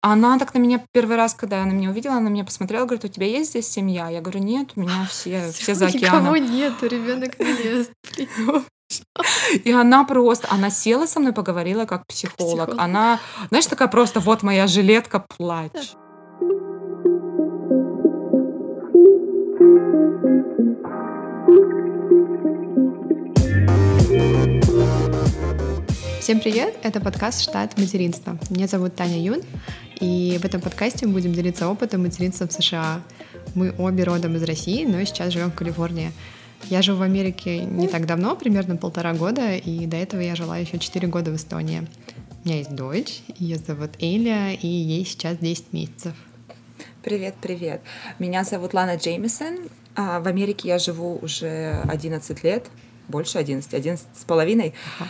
Она так на меня первый раз, когда она меня увидела, она меня посмотрела, говорит, у тебя есть здесь семья? Я говорю, нет, у меня все, все за океаном. Никого нет, ребенок не ест. И она просто, она села со мной, поговорила как психолог. Психолог. Она, знаешь, такая просто, вот моя жилетка, плачь. Всем привет! Это подкаст «Штат материнства». Меня зовут Таня Юн, и в этом подкасте мы будем делиться опытом материнства в США. Мы обе родом из России, но сейчас живем в Калифорнии. Я живу в Америке не так давно, примерно полтора года, и до этого я жила еще четыре года в Эстонии. У меня есть дочь, ее зовут Эля, и ей сейчас 10 месяцев. Привет, привет. Меня зовут Лана Джеймисон. А, В Америке я живу уже 11 лет, больше 11, 11 с половиной. Э,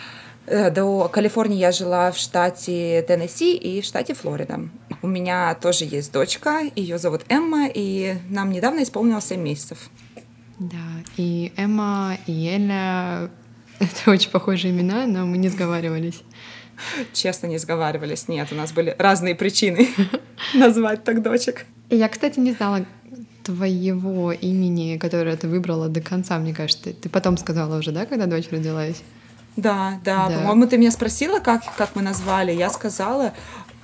До Калифорнии я жила в штате Теннесси и в штате Флорида. У меня тоже есть дочка, ее зовут Эмма, и нам недавно исполнилось 7 месяцев. Да, и Эмма, и Эля — это очень похожие имена, но мы не сговаривались. Честно, не сговаривались. Нет, у нас были разные причины назвать так дочек. Я, кстати, не знала твоего имени, которое ты выбрала до конца, мне кажется. Ты потом сказала уже, да, когда дочь родилась? Да, да, Да. По-моему, ты меня спросила, как, как мы назвали. Я сказала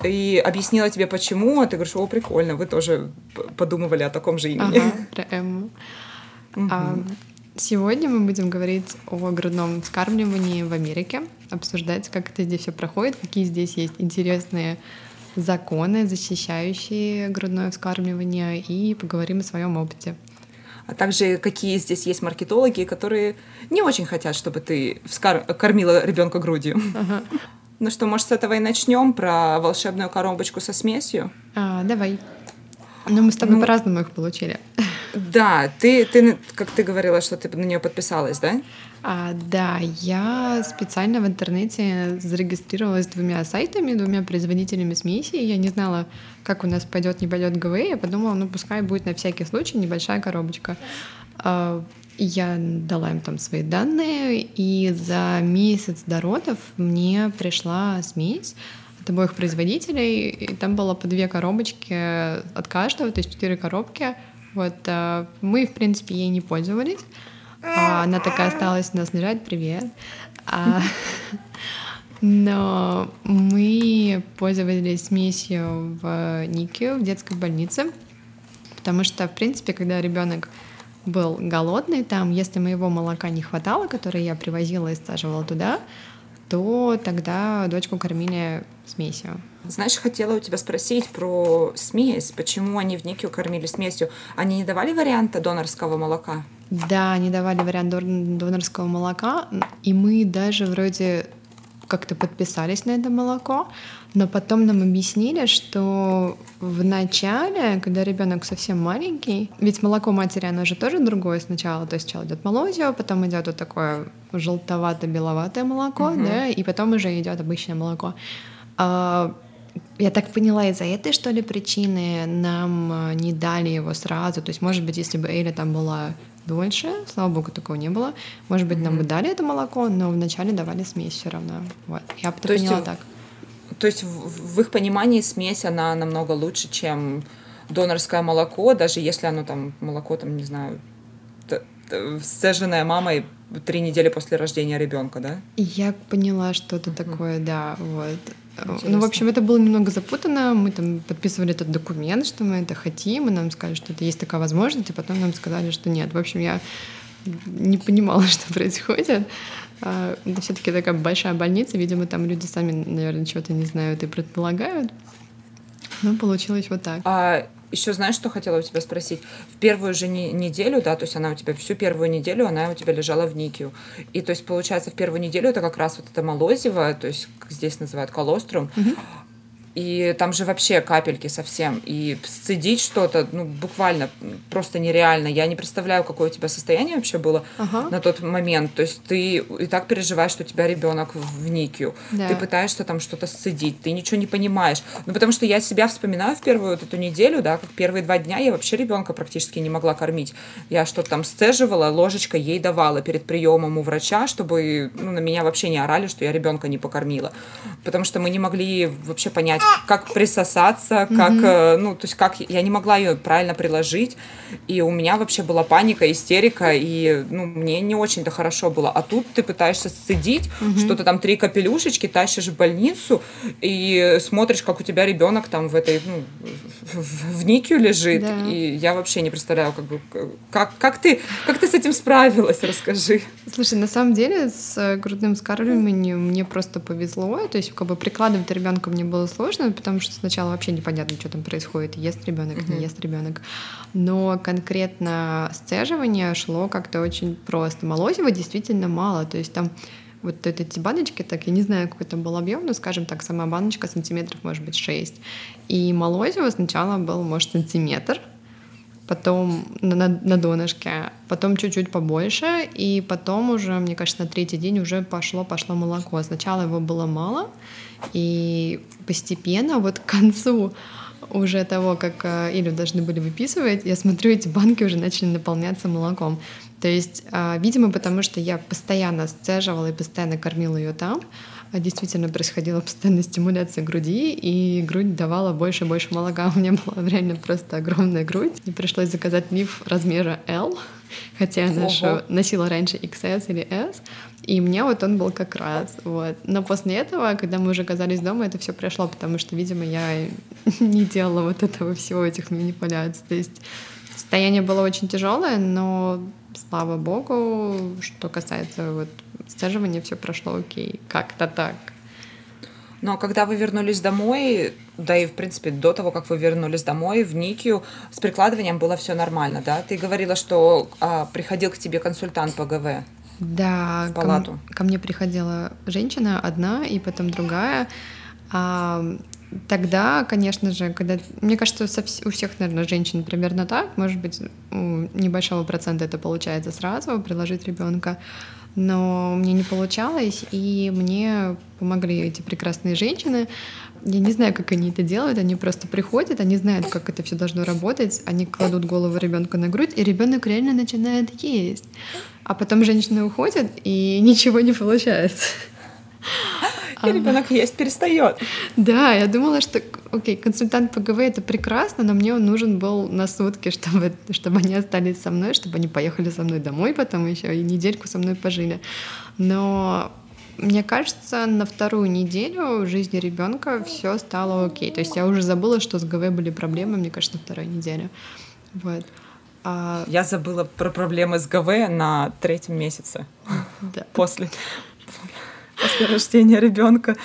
и объяснила тебе, почему. А ты говоришь, о, прикольно, вы тоже подумывали о таком же имени. Ага, про Эмму. А, сегодня мы будем говорить о грудном вскармливании в Америке, обсуждать, как это здесь все проходит, какие здесь есть интересные законы, защищающие грудное вскармливание, и поговорим о своем опыте. А также какие здесь есть маркетологи, которые не очень хотят, чтобы ты вскар- кормила ребенка грудью. Ну что, может, с этого и начнем про волшебную коробочку со смесью? А, давай. Ну, мы с тобой Ну, по-разному их получили. Да, ты, ты, как ты говорила, что ты на нее подписалась, да? А, да, я специально в интернете зарегистрировалась двумя сайтами, двумя производителями смеси. Я не знала, как у нас пойдет, не пойдет ГВ. Я подумала, ну пускай будет на всякий случай небольшая коробочка. А, Я дала им там свои данные, и за месяц до родов мне пришла смесь от обоих производителей, и там было по две коробочки от каждого, то есть четыре коробки. Вот а, мы, в принципе, ей не пользовались. А, Она такая осталась нас лежать, привет. А, Но мы пользовались смесью в НИКИ, в детской больнице, потому что, в принципе, когда ребенок был голодный там, если моего молока не хватало, которое я привозила и саживала туда, то тогда дочку кормили смесью. Знаешь, хотела у тебя спросить про смесь. Почему они в НИКИУ кормили смесью? Они не давали варианта донорского молока? Да, они давали вариант донорского молока, и мы даже вроде как-то подписались на это молоко, но потом нам объяснили, что в начале, когда ребенок совсем маленький, ведь молоко матери, оно же тоже другое сначала, то есть сначала идет молозиво, потом идет вот такое желтовато-беловатое молоко, да, и потом уже идет обычное молоко. А, я так поняла, из-за этой, что ли, причины нам а, не дали его сразу. То есть, может быть, если бы Эля там была дольше, слава богу, такого не было, может быть, нам бы дали это молоко, но вначале давали смесь все равно. Вот. Я бы есть поняла в- так. То есть в, в их понимании смесь, она намного лучше, чем донорское молоко, даже если оно там, молоко там, не знаю, сцеженное мамой три недели после рождения ребенка, да? Я поняла что-то такое, да, вот. Ну, Интересно. в общем, это было немного запутанно. Мы там подписывали этот документ, что мы это хотим, и нам сказали, что это есть такая возможность, и потом нам сказали, что нет. В общем, я не понимала, что происходит. А, Это все-таки такая большая больница, видимо, там люди сами, наверное, чего-то не знают и предполагают. Но получилось вот так. А еще знаешь, что хотела у тебя спросить? В первую же не- неделю, да, то есть она у тебя всю первую неделю, она у тебя лежала в НИКИУ. И то есть, получается, в первую неделю это как раз вот это молозиво, то есть, здесь называют колострум. И там же вообще капельки совсем. И сцедить что-то, ну, буквально просто нереально. Я не представляю, какое у тебя состояние вообще было Ага. на тот момент. То есть ты и так переживаешь, что у тебя ребенок в НИКИУ. Да. Ты пытаешься там что-то сцедить, ты ничего не понимаешь. Ну, потому что я себя вспоминаю в первую вот эту неделю, да, как первые два дня я вообще ребенка практически не могла кормить. Я что-то там сцеживала, ложечкой ей давала перед приемом у врача, чтобы ну, на меня вообще не орали, что я ребенка не покормила. Потому что мы не могли вообще понять, как присосаться, как, mm-hmm. ну, то есть как я не могла ее правильно приложить, и у меня вообще была паника, истерика, и, ну, мне не очень-то хорошо было. А тут ты пытаешься сцедить, mm-hmm. что-то там три капелюшечки тащишь в больницу, и смотришь, как у тебя ребенок там в этой, ну, в, в никию лежит, да. и я вообще не представляю, как бы, как, как ты, как ты с этим справилась, расскажи. Слушай, на самом деле с грудным вскармливанием мне просто повезло, то есть как бы прикладывать ребенка мне было сложно, потому что сначала вообще непонятно, что там происходит, ест ребенок, mm-hmm. не ест ребенок. Но конкретно сцеживание шло как-то очень просто. Молозива действительно мало, то есть там вот эти баночки, так я не знаю, какой там был объем, но, скажем так, сама баночка сантиметров может быть 6. И молозиво сначала был, может, сантиметр, потом на, на донышке, потом чуть-чуть побольше, и потом уже, мне кажется, на третий день уже пошло, пошло молоко. Сначала его было мало, и постепенно вот к концу уже того, как э, Илю должны были выписывать, я смотрю, эти банки уже начали наполняться молоком. То есть, э, видимо, потому что я постоянно сцеживала и постоянно кормила ее там, а действительно происходила постоянная стимуляция груди, и грудь давала больше и больше молока. У меня была реально просто огромная грудь. Мне пришлось заказать лиф размера L, хотя я ношу, носила раньше XS или S, и мне вот он был как раз. Вот. Но после этого, когда мы уже оказались дома, это все прошло, потому что, видимо, я не делала вот этого всего, этих манипуляций. То есть состояние было очень тяжелое, но слава богу, что касается вот сцеживания, все прошло окей, как-то так. Но когда вы вернулись домой, да и, в принципе, до того, как вы вернулись домой, в Никию, с прикладыванием было все нормально, да? Ты говорила, что а, приходил к тебе консультант по ГВ. Да, в палату. Ко, ко мне приходила женщина одна и потом другая. А, тогда, конечно же, когда... Мне кажется, у всех, наверное, женщин примерно так. Может быть, у небольшого процента это получается сразу, приложить ребенка. Но мне не получалось, и мне помогли эти прекрасные женщины. Я не знаю, как они это делают. Они просто приходят, они знают, как это все должно работать. Они кладут голову ребенка на грудь, и ребенок реально начинает есть. А потом женщины уходят, и ничего не получается. И ребенок есть перестает. Да, я думала, что, окей, консультант по ГВ это прекрасно, но мне он нужен был на сутки, чтобы, чтобы они остались со мной, чтобы они поехали со мной домой потом еще и недельку со мной пожили. Но мне кажется, на вторую неделю жизни ребенка все стало окей. То есть я уже забыла, что с ГВ были проблемы, мне кажется, на второй неделе. Вот. А... Я забыла про проблемы с ГВ на третьем месяце. Да. После после рождения ребенка.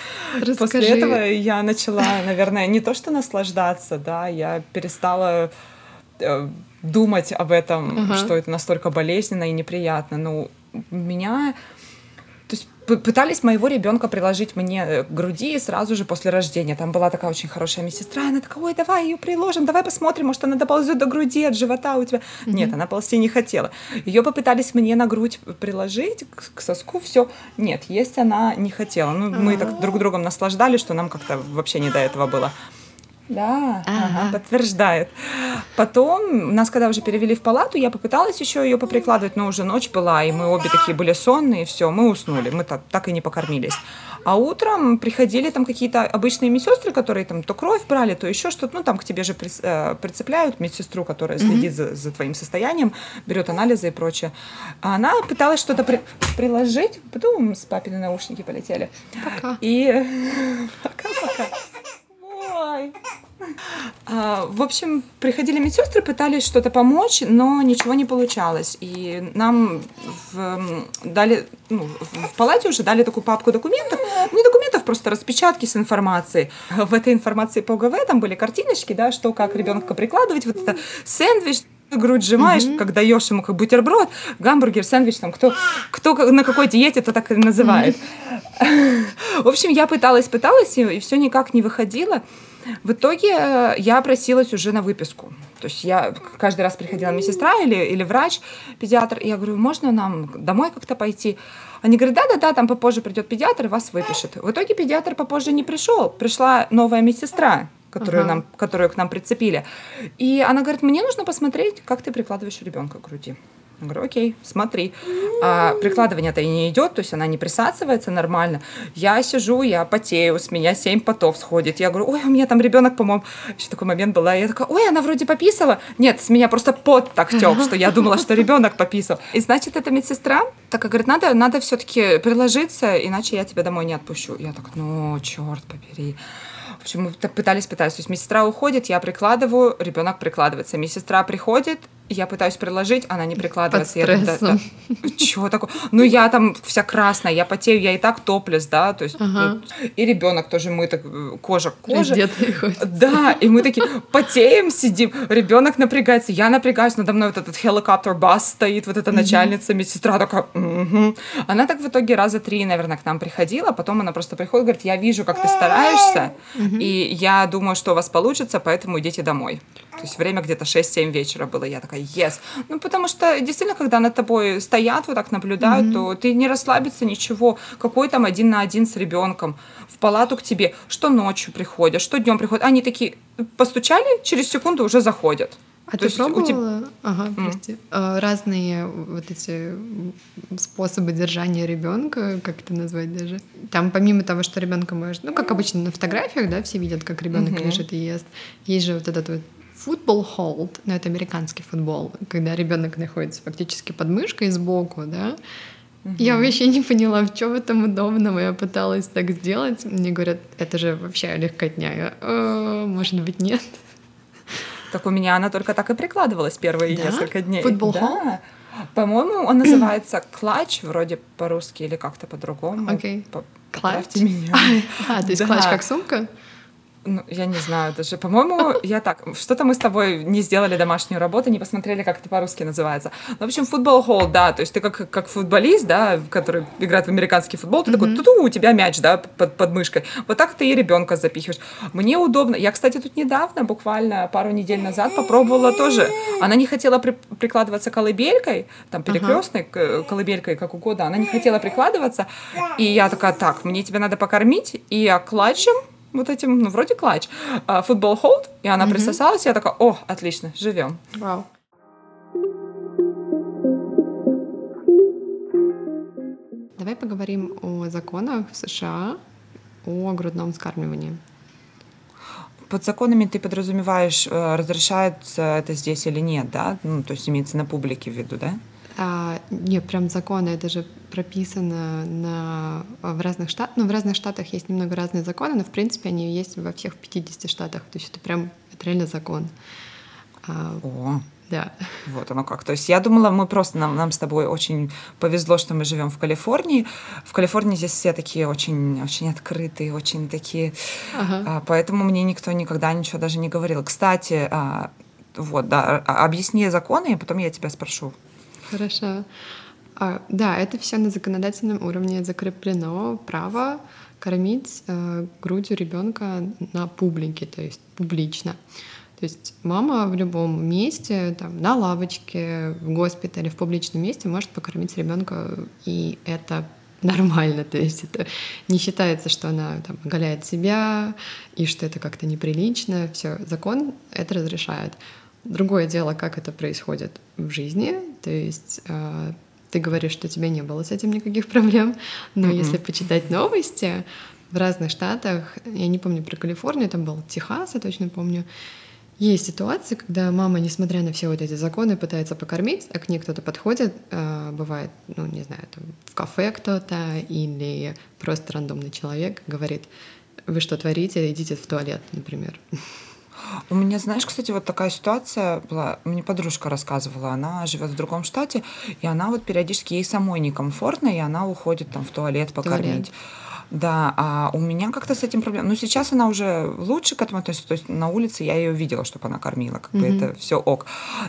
После этого я начала, наверное, не то что наслаждаться, да, я перестала э, думать об этом, uh-huh. что это настолько болезненно и неприятно. Ну, меня пытались моего ребенка приложить мне э, к груди сразу же после рождения. Там была такая очень хорошая медсестра, она такая, ой, давай ее приложим, давай посмотрим, может, она доползет до груди, от живота у тебя. Mm-hmm. Нет, она ползти не хотела. Ее попытались мне на грудь приложить, к соску, все. Нет, есть она не хотела. Ну, мы так друг другом наслаждались, что нам как-то вообще не до этого было. Да, ага. подтверждает. Потом нас, когда уже перевели в палату, я попыталась еще ее поприкладывать, но уже ночь была, и мы обе такие были сонные, и все, мы уснули, мы так, так и не покормились. А утром приходили там какие-то обычные медсестры, которые там то кровь брали, то еще что-то, ну там к тебе же э, прицепляют медсестру, которая следит mm-hmm. за, за твоим состоянием, берет анализы и прочее. А она пыталась что-то при, приложить, потом с папины наушники полетели. Пока. И пока-пока. Ой. А, в общем, приходили медсестры, пытались что-то помочь, но ничего не получалось. И нам в, дали, ну, в палате уже дали такую папку документов. Не документов, просто распечатки с информацией. В этой информации по ГВ там были картиночки, да, что как ребенка прикладывать, вот это сэндвич, грудь сжимаешь, mm-hmm. как даешь ему как бутерброд, гамбургер, сэндвич, там, кто, кто на какой диете, то так и называет. Mm-hmm. В общем, я пыталась, пыталась, и, и все никак не выходило. В итоге э, я просилась уже на выписку. То есть я каждый раз приходила медсестра или, или врач, педиатр, и я говорю, можно нам домой как-то пойти? Они говорят, да-да-да, там попозже придет педиатр и вас выпишет. В итоге педиатр попозже не пришел, пришла новая медсестра, которую, ага. нам, которую к нам прицепили. И она говорит, мне нужно посмотреть, как ты прикладываешь ребенка к груди. Я говорю, окей, смотри. А прикладывание-то и не идет, то есть она не присасывается нормально. Я сижу, я потею, с меня семь потов сходит. Я говорю, ой, у меня там ребенок, по-моему, еще такой момент был. Я такая, ой, она вроде пописала. Нет, с меня просто пот так тек, что я думала, что ребенок пописал. И значит, эта медсестра такая говорит, надо, надо все-таки приложиться, иначе я тебя домой не отпущу. Я так, ну, черт побери. Мы пытались, пытались. То есть медсестра уходит, я прикладываю, ребенок прикладывается. Медсестра приходит, я пытаюсь приложить, она не прикладывается. Под стрессом. Я, Чего такое? Ну, я там вся красная, я потею, я и так топлес, да, то есть... Ага. И ребенок тоже, мы так, кожа к коже. Да, и мы такие потеем, сидим, ребенок напрягается, я напрягаюсь, надо мной вот этот helicopter бас стоит, вот эта начальница, медсестра такая, «Мгм». Она так в итоге раза три, наверное, к нам приходила, потом она просто приходит, говорит, я вижу, как ты стараешься, и я думаю, что у вас получится, поэтому идите домой. То есть время где-то 6-7 вечера было, я такая, yes. Ну, потому что действительно, когда над тобой стоят, вот так наблюдают, то ты не расслабиться, ничего. Какой там один на один с ребенком в палату к тебе, что ночью приходят, что днем приходят. Они такие постучали, через секунду уже заходят. А То ты пробовала? тебя- Ага, прости. А, Разные вот эти способы держания ребенка, как это назвать даже? Там помимо того, что ребенка может, ну как обычно на фотографиях, да, все видят, как ребенок Мгм. лежит и ест. Есть же вот этот вот футбол холд, но это американский футбол, когда ребенок находится фактически под мышкой сбоку, да. Я вообще не поняла, в чем этом удобного. Я пыталась так сделать. Мне говорят, это же вообще легкотня. Я, «Э, может быть, нет. Так у меня она только так и прикладывалась первые Да? несколько дней. Футбол Да. По-моему, он называется клатч, вроде по-русски или как-то по-другому. Окей. Клатч? поправьте меня. А, то есть Да. клатч как сумка? Ну, я не знаю даже. По-моему, я так... Что-то мы с тобой не сделали домашнюю работу, не посмотрели, как это по-русски называется. Ну, в общем, футбол холл, да. То есть ты как, как футболист, да, который играет в американский футбол, ты такой, ту у тебя мяч, да, под, под мышкой. Вот так ты и ребенка запихиваешь. Мне удобно. Я, кстати, тут недавно, буквально пару недель назад, попробовала тоже. Она не хотела при- прикладываться колыбелькой, там, перекрестной к- колыбелькой, как угодно. Она не хотела прикладываться. И я такая, так, мне тебя надо покормить, и я клатчем вот этим, ну, вроде клатч, а, футбол холд, и она присосалась, и я такая, о, отлично, живем. Вау. Давай поговорим о законах в США о грудном вскармливании. Под законами ты подразумеваешь, э, разрешается это здесь или нет, да? Ну, то есть имеется на публике в виду, да? А, нет, прям законы, это же прописано на, в разных штатах. Ну, в разных штатах есть немного разные законы, но, в принципе, они есть во всех 50 штатах. То есть это прям это реально закон. А, О, да. вот оно как. То есть я думала, мы просто, нам, нам с тобой очень повезло, что мы живем в Калифорнии. В Калифорнии здесь все такие очень, очень открытые, очень такие... Ага. А, Поэтому мне никто никогда ничего даже не говорил. Кстати, а, вот, да, а- объясни законы, и потом я тебя спрошу. Хорошо. А, да, это все на законодательном уровне закреплено право кормить э, грудью ребенка на публике, то есть публично. То есть мама в любом месте, там, на лавочке, в госпитале, в публичном месте может покормить ребенка, и это нормально, то есть это не считается, что она там оголяет себя и что это как-то неприлично. Все, закон это разрешает. Другое дело, как это происходит в жизни. То есть э, ты говоришь, что у тебя не было с этим никаких проблем, но Мгм. если почитать новости в разных штатах, я не помню про Калифорнию, там был Техас, я точно помню, есть ситуации, когда мама, несмотря на все вот эти законы, пытается покормить, а к ней кто-то подходит, э, бывает, ну, не знаю, там, в кафе кто-то или просто рандомный человек говорит, вы что творите, идите в туалет, например. У меня, знаешь, кстати, вот такая ситуация была. Мне подружка рассказывала, она живет в другом штате, и она вот периодически ей самой некомфортно, и она уходит там в туалет покормить. Да, а у меня как-то с этим проблем. Ну, сейчас она уже лучше к этому относится. То есть на улице я ее видела, чтобы она кормила. Как бы Мгм. это все ок.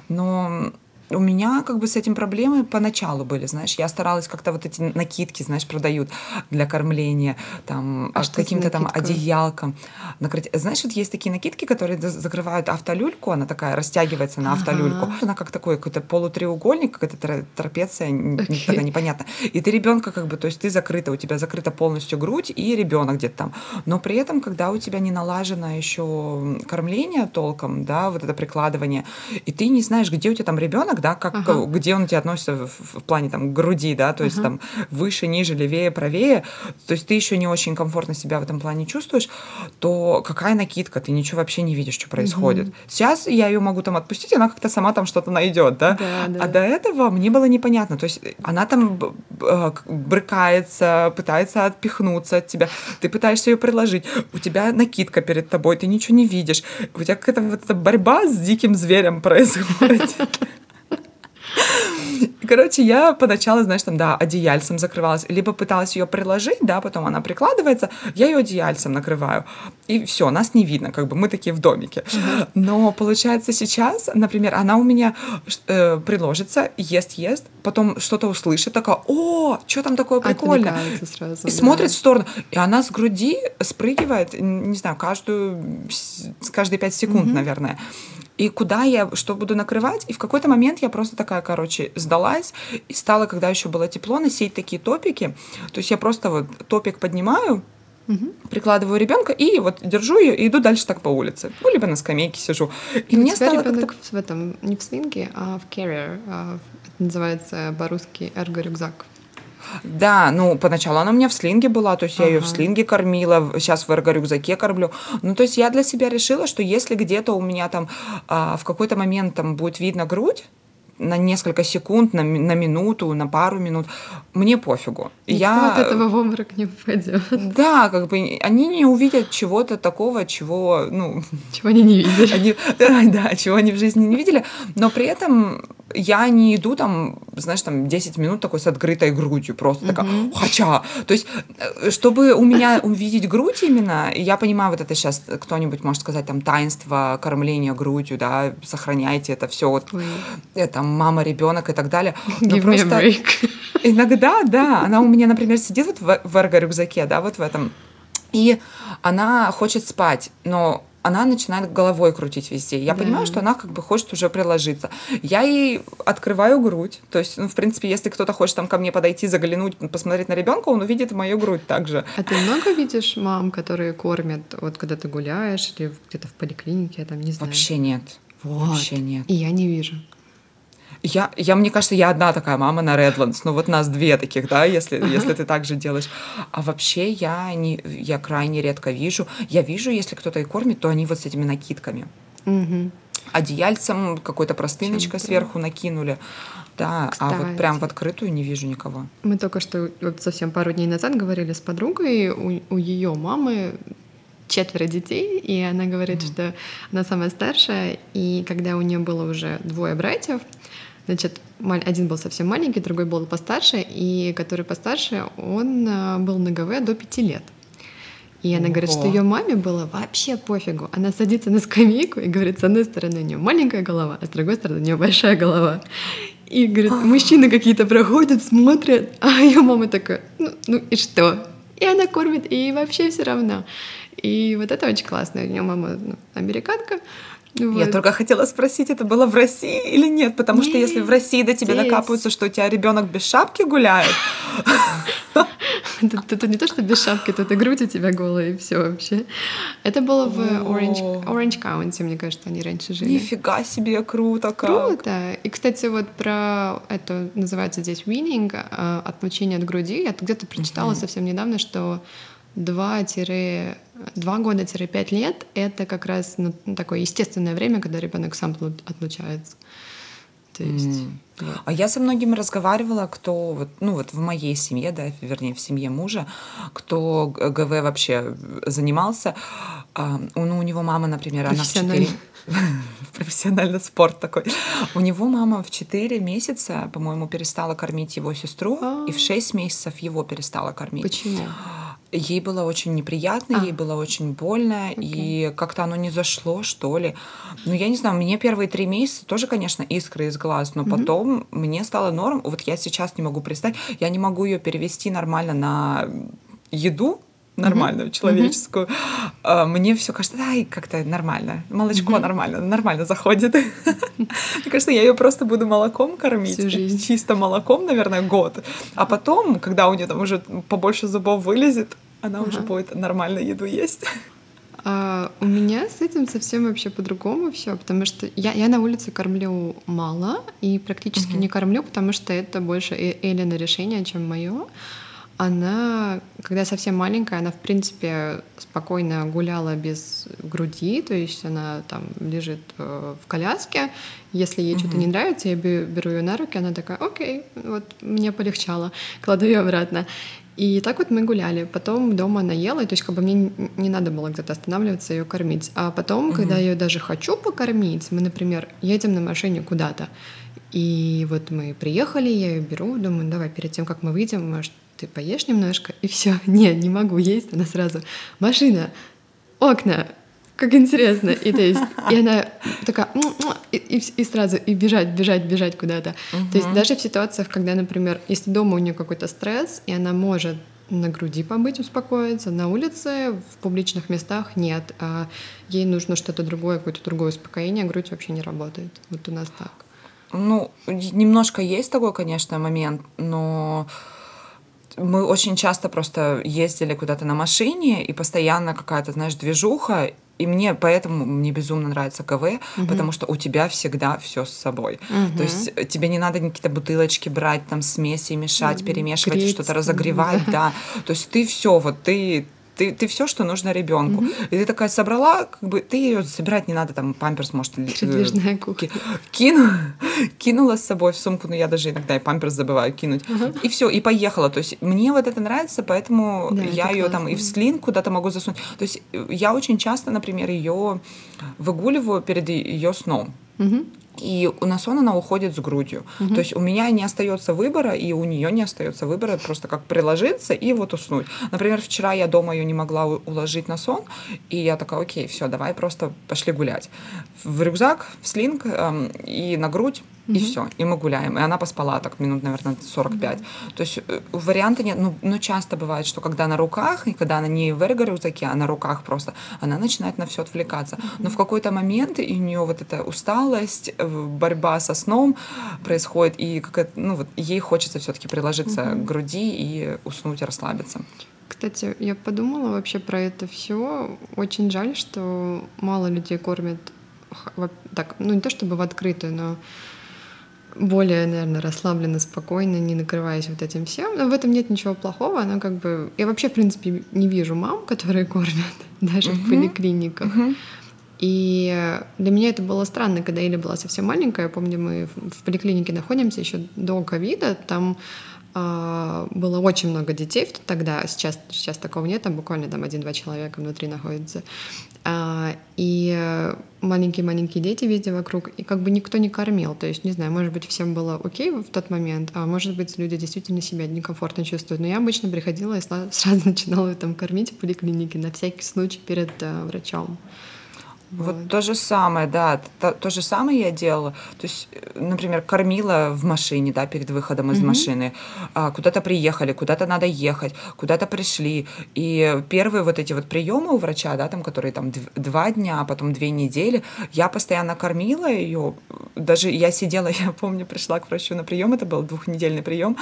Но у меня как бы с этим проблемы поначалу были, знаешь, я старалась как-то вот эти накидки, знаешь, продают для кормления, там, А каким-то там одеялком. накрыть. Знаешь, вот есть такие накидки, которые за- закрывают автолюльку, она такая растягивается на Ага. автолюльку. Она как такой какой-то полутреугольник, какая-то тра- трапеция, Окей. тогда непонятно. И ты ребенка как бы, то есть ты закрыта, у тебя закрыта полностью грудь и ребенок где-то там. Но при этом, когда у тебя не налажено еще кормление толком, да, вот это прикладывание, и ты не знаешь, где у тебя там ребенок, да, как, ага. где он у тебя относится в, в плане там груди, да, то есть ага. там выше, ниже, левее, правее, то есть ты еще не очень комфортно себя в этом плане чувствуешь, то какая накидка, ты ничего вообще не видишь, что происходит. Угу. Сейчас я ее могу там отпустить, она как-то сама там что-то найдет, да? Да, да. А до этого мне было непонятно, то есть она там э, брыкается, пытается отпихнуться от тебя, ты пытаешься ее предложить, у тебя накидка перед тобой, ты ничего не видишь, у тебя какая-то вот эта борьба с диким зверем происходит. Короче, я поначалу, знаешь, там, да, одеяльцем закрывалась, либо пыталась ее приложить, да, потом она прикладывается, я ее одеяльцем накрываю, и все, нас не видно, как бы мы такие в домике. Но получается сейчас, например, она у меня э, приложится, ест, ест, потом что-то услышит, такая, о, что там такое прикольное, сразу, и да. смотрит в сторону, и она с груди спрыгивает, не знаю, каждую, каждые пять секунд, угу. наверное и куда я что буду накрывать. И в какой-то момент я просто такая, короче, сдалась и стала, когда еще было тепло, носить такие топики. То есть я просто вот топик поднимаю, угу. прикладываю ребенка и вот держу ее и иду дальше так по улице. Ну, либо на скамейке сижу. И мне стало ребенок в этом, не в слинге, а в carrier. А, это называется по-русски эрго-рюкзак. Да, ну, поначалу она у меня в слинге была, то есть ага. я ее в слинге кормила, сейчас в эрго-рюкзаке кормлю. Ну, то есть я для себя решила, что если где-то у меня там а, в какой-то момент там будет видно грудь, на несколько секунд, на, на минуту, на пару минут. Мне пофигу. Никто я... от этого в обморок не упадет. Да, как бы они не увидят чего-то такого, чего, ну... Чего они не видели. Они, да, да, чего они в жизни не видели. Но при этом я не иду там, знаешь, там 10 минут такой с открытой грудью, просто такая, хотя. То есть, э, чтобы у меня увидеть грудь именно, я понимаю, вот это сейчас кто-нибудь может сказать, там, таинство кормления грудью, да, сохраняйте это все, вот, там, мама, ребенок и так далее. Но Give просто me a break. иногда, да, она у меня, например, сидит вот в, в эрго-рюкзаке, да, вот в этом, и она хочет спать, но она начинает головой крутить везде. Я да. понимаю, что она как бы хочет уже приложиться. Я ей открываю грудь. То есть, ну, в принципе, если кто-то хочет там ко мне подойти, заглянуть, посмотреть на ребенка, он увидит мою грудь также. А ты много видишь мам, которые кормят, вот когда ты гуляешь или где-то в поликлинике, я там не знаю? Вообще нет. Вот. Вообще нет. И я не вижу. Я, я, мне кажется, я одна такая мама на Redlands. Ну, вот нас две таких, да, если, если ты так же делаешь. А вообще я, не, я крайне редко вижу. Я вижу, если кто-то и кормит, то они вот с этими накидками. Угу. Одеяльцем какой-то простыночкой сверху накинули. Да, Кстати, а вот прям в открытую не вижу никого. Мы только что вот совсем пару дней назад говорили с подругой, у, у ее мамы четверо детей, и она говорит, mm-hmm. что она самая старшая, и когда у нее было уже двое братьев, Значит, один был совсем маленький, другой был постарше, и который постарше, он а, был на ГВ до пяти лет. И она Ого. говорит, что ее маме было вообще пофигу. Она садится на скамейку и говорит, с одной стороны у нее маленькая голова, а с другой стороны у нее большая голова. И говорит, мужчины какие-то проходят, смотрят, а ее мама такая, ну, ну и что? И она кормит, и вообще все равно. И вот это очень классно. У нее мама ну, американка, вот. Я только хотела спросить, это было в России или нет, потому нет, что если в России до тебя здесь. докапываются, что у тебя ребенок без шапки гуляет. Это не то, что без шапки, это грудь у тебя голая и все вообще. Это было в Orange, County, мне кажется, они раньше жили. Нифига себе, круто как. Круто. И, кстати, вот про это называется здесь weaning, а, отлучение от груди. Я где-то прочитала совсем недавно, что 2-2 года-5 лет — это как раз ну, такое естественное время, когда ребенок сам отлучается. То есть, mm. вот. А я со многими разговаривала, кто вот, ну вот в моей семье, да, вернее в семье мужа, кто ГВ вообще занимался. А, ну, у него мама, например, она в 4... профессиональный спорт такой. У него мама в 4 месяца, по-моему, перестала кормить его сестру, и в 6 месяцев его перестала кормить. Почему? Ей было очень неприятно, а. ей было очень больно, okay. и как-то оно не зашло, что ли. Ну, я не знаю, мне первые три месяца тоже, конечно, искры из глаз, но mm-hmm. потом мне стало норм. Вот я сейчас не могу представить, я не могу ее перевести нормально на еду, нормальную, mm-hmm. человеческую. Mm-hmm. Мне все кажется, ай, как-то нормально. Молочко mm-hmm. нормально, нормально заходит. Мне кажется, я ее просто буду молоком кормить. Всю жизнь. Чисто молоком, наверное, год. А потом, когда у нее там уже побольше зубов вылезет, она уже будет нормально еду есть. А, у меня с этим совсем вообще по-другому все, потому что я, я на улице кормлю мало и практически угу. не кормлю, потому что это больше Элина решение, чем мое. Она, когда совсем маленькая, она, в принципе, спокойно гуляла без груди, то есть она там лежит э, в коляске. Если ей угу. что-то не нравится, я беру ее на руки, она такая, окей, вот мне полегчало, кладу ее обратно. И так вот мы гуляли. Потом дома она ела, то есть как бы мне не надо было где-то останавливаться, ее кормить. А потом, угу. когда я ее даже хочу покормить, мы, например, едем на машине куда-то, и вот мы приехали, я ее беру, думаю, давай перед тем, как мы выйдем, может, ты поешь немножко, и все. Не, не могу есть, она сразу, машина, окна, как интересно. И то есть, и она такая, и, и, и сразу, и бежать, бежать, бежать куда-то. Угу. То есть даже в ситуациях, когда, например, если дома у нее какой-то стресс, и она может на груди побыть, успокоиться, на улице, в публичных местах нет. А ей нужно что-то другое, какое-то другое успокоение, грудь вообще не работает. Вот у нас так. Ну, немножко есть такой, конечно, момент, но мы очень часто просто ездили куда-то на машине, и постоянно какая-то, знаешь, движуха, и мне поэтому мне безумно нравится КВ, угу. потому что у тебя всегда все с собой. Угу. То есть э, тебе не надо какие-то бутылочки брать, там смеси мешать, перемешивать, что-то разогревать, да. То есть ты все, вот ты ты, ты все, что нужно ребенку. Угу. И ты такая собрала, как бы ты ее собирать не надо, там памперс, может, Передвижная кухня. Кину, кинула с собой в сумку, но ну, я даже иногда и памперс забываю кинуть. Угу. И все, и поехала. То есть мне вот это нравится, поэтому да, я ее там и в слин куда-то могу засунуть. То есть э, я очень часто, например, ее выгуливаю перед ее сном. Угу и на сон она уходит с грудью. Угу. То есть у меня не остается выбора, и у нее не остается выбора просто как приложиться и вот уснуть. Например, вчера я дома ее не могла уложить на сон, и я такая, окей, все, давай просто пошли гулять. В рюкзак, в слинг эм, и на грудь и все, и мы гуляем. И она поспала так минут, наверное, 45. Mm-hmm. То есть э, варианта нет. Ну, ну, часто бывает, что когда на руках, и когда она не в эрго-рюкзаке, а на руках просто, она начинает на все отвлекаться. Mm-hmm. Но в какой-то момент и у нее вот эта усталость, э, борьба со сном происходит, и как ну, вот, ей хочется все-таки приложиться mm-hmm. к груди и уснуть, расслабиться. Кстати, я подумала вообще про это все. Очень жаль, что мало людей кормят так, ну не то чтобы в открытую, но более, наверное, расслабленно, спокойно, не накрываясь вот этим всем. Но в этом нет ничего плохого. Она как бы... Я вообще, в принципе, не вижу мам, которые кормят даже uh-huh. в поликлиниках. Uh-huh. И для меня это было странно, когда Эля была совсем маленькая. Я помню, мы в поликлинике находимся еще до ковида. Там было очень много детей тогда, сейчас, сейчас такого нет, там буквально там один-два человека внутри находится. А, и маленькие-маленькие дети везде вокруг, и как бы никто не кормил. То есть, не знаю, может быть, всем было окей в тот момент, а может быть, люди действительно себя некомфортно чувствуют. Но я обычно приходила и сразу начинала там кормить в поликлинике на всякий случай перед uh, врачом. Вот. вот то же самое, да, то, то же самое я делала. То есть, э, например, кормила в машине, да, перед выходом из угу. машины. А, куда-то приехали, куда-то надо ехать, куда-то пришли. И первые вот эти вот приемы у врача, да, там, которые там два дня, а потом две недели, я постоянно кормила ее. Даже я сидела, я помню, пришла к врачу на прием, это был двухнедельный прием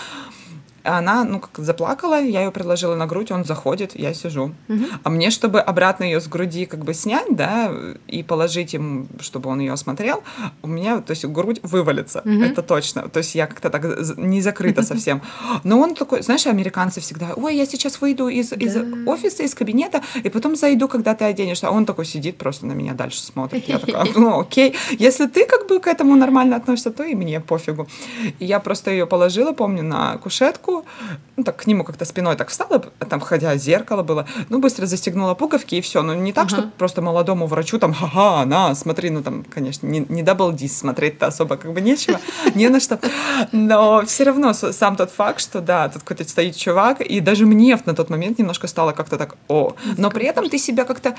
она, ну, как заплакала, я ее предложила на грудь, он заходит, я сижу. Угу. А мне, чтобы обратно ее с груди как бы снять, да, и положить ему, чтобы он ее осмотрел, у меня, то есть, грудь вывалится, угу. это точно. То есть я как-то так не закрыта совсем. Но он такой, знаешь, американцы всегда, ой, я сейчас выйду из, да. из офиса, из кабинета, и потом зайду, когда ты оденешься. А он такой сидит, просто на меня дальше смотрит. Я такая, ну, окей. Если ты как бы к этому нормально относишься, то и мне пофигу. И я просто ее положила, помню, на кушетку, ну, так к нему как-то спиной так встала, там, хотя зеркало было, ну, быстро застегнула пуговки и все. Ну, не так, uh-huh. что просто молодому врачу там, ха-ха, на, смотри, ну, там, конечно, не, не double D's смотреть-то особо как бы нечего, не на что. Но все равно сам тот факт, что, да, тут какой-то стоит чувак, и даже мне на тот момент немножко стало как-то так, о. Но при этом ты себя как-то,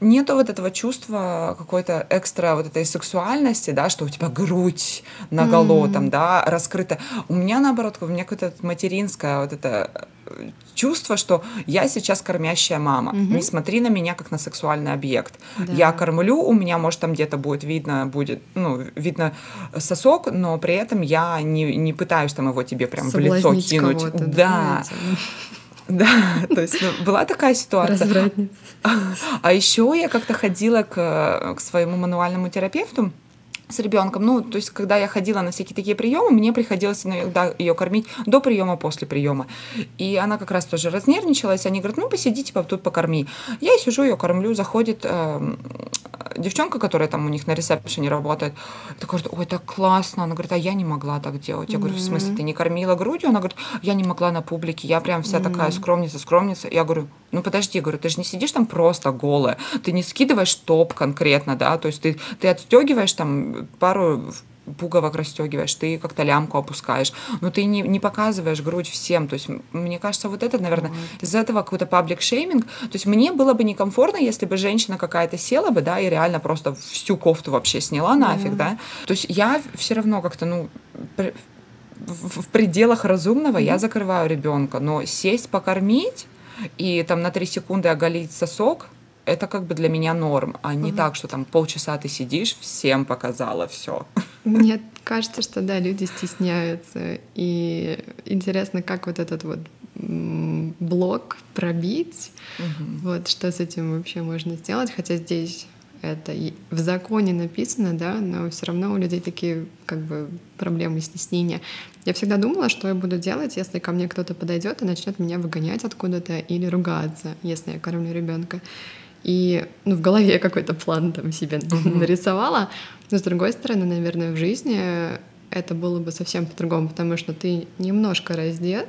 нету вот этого чувства какой-то экстра вот этой сексуальности, да, что у тебя грудь наголо mm-hmm. там, да, раскрыта. У меня, наоборот, у меня какой-то материал материнское вот это э, чувство, что я сейчас кормящая мама. Угу. Не смотри на меня как на сексуальный объект. Да. Я кормлю, у меня, может, там где-то будет видно, будет, ну, видно сосок, но при этом я не, не пытаюсь там его тебе прям в лицо кинуть. Да. Да, то есть ну, была такая ситуация. А еще я как-то ходила к, к своему мануальному терапевту, с ребенком. Ну, то есть, когда я ходила на всякие такие приемы, мне приходилось иногда ее кормить до приема, после приема. И она как раз тоже разнервничалась. Они говорят, ну, посиди, типа, тут покорми. Я сижу, ее кормлю, заходит э, девчонка, которая там у них на ресепшене работает. Такая говорит, ой, так классно. Она говорит, а я не могла так делать. Я говорю, в смысле, ты не кормила грудью? Она говорит, я не могла на публике, я прям вся такая скромница, скромница. Я говорю, ну подожди, говорю, ты же не сидишь там просто голая, ты не скидываешь топ конкретно, да, то есть ты, ты отстегиваешь там пару пуговок расстегиваешь, ты как-то лямку опускаешь, но ты не, не показываешь грудь всем. То есть, мне кажется, вот это, наверное, mm-hmm. из этого какой-то паблик шейминг. То есть, мне было бы некомфортно, если бы женщина какая-то села бы, да, и реально просто всю кофту вообще сняла нафиг, mm-hmm. да. То есть, я все равно как-то, ну, в, в пределах разумного mm-hmm. я закрываю ребенка, но сесть покормить и там на три секунды оголить сосок, это как бы для меня норм, а не угу. так, что там полчаса ты сидишь, всем показала все. Мне кажется, что да, люди стесняются. И интересно, как вот этот вот блок пробить, угу. вот что с этим вообще можно сделать, хотя здесь это и в законе написано, да, но все равно у людей такие как бы проблемы стеснения. Я всегда думала, что я буду делать, если ко мне кто-то подойдет и начнет меня выгонять откуда-то или ругаться, если я кормлю ребенка. И ну, в голове я какой-то план там себе mm-hmm. нарисовала. Но с другой стороны, наверное, в жизни это было бы совсем по-другому, потому что ты немножко раздет,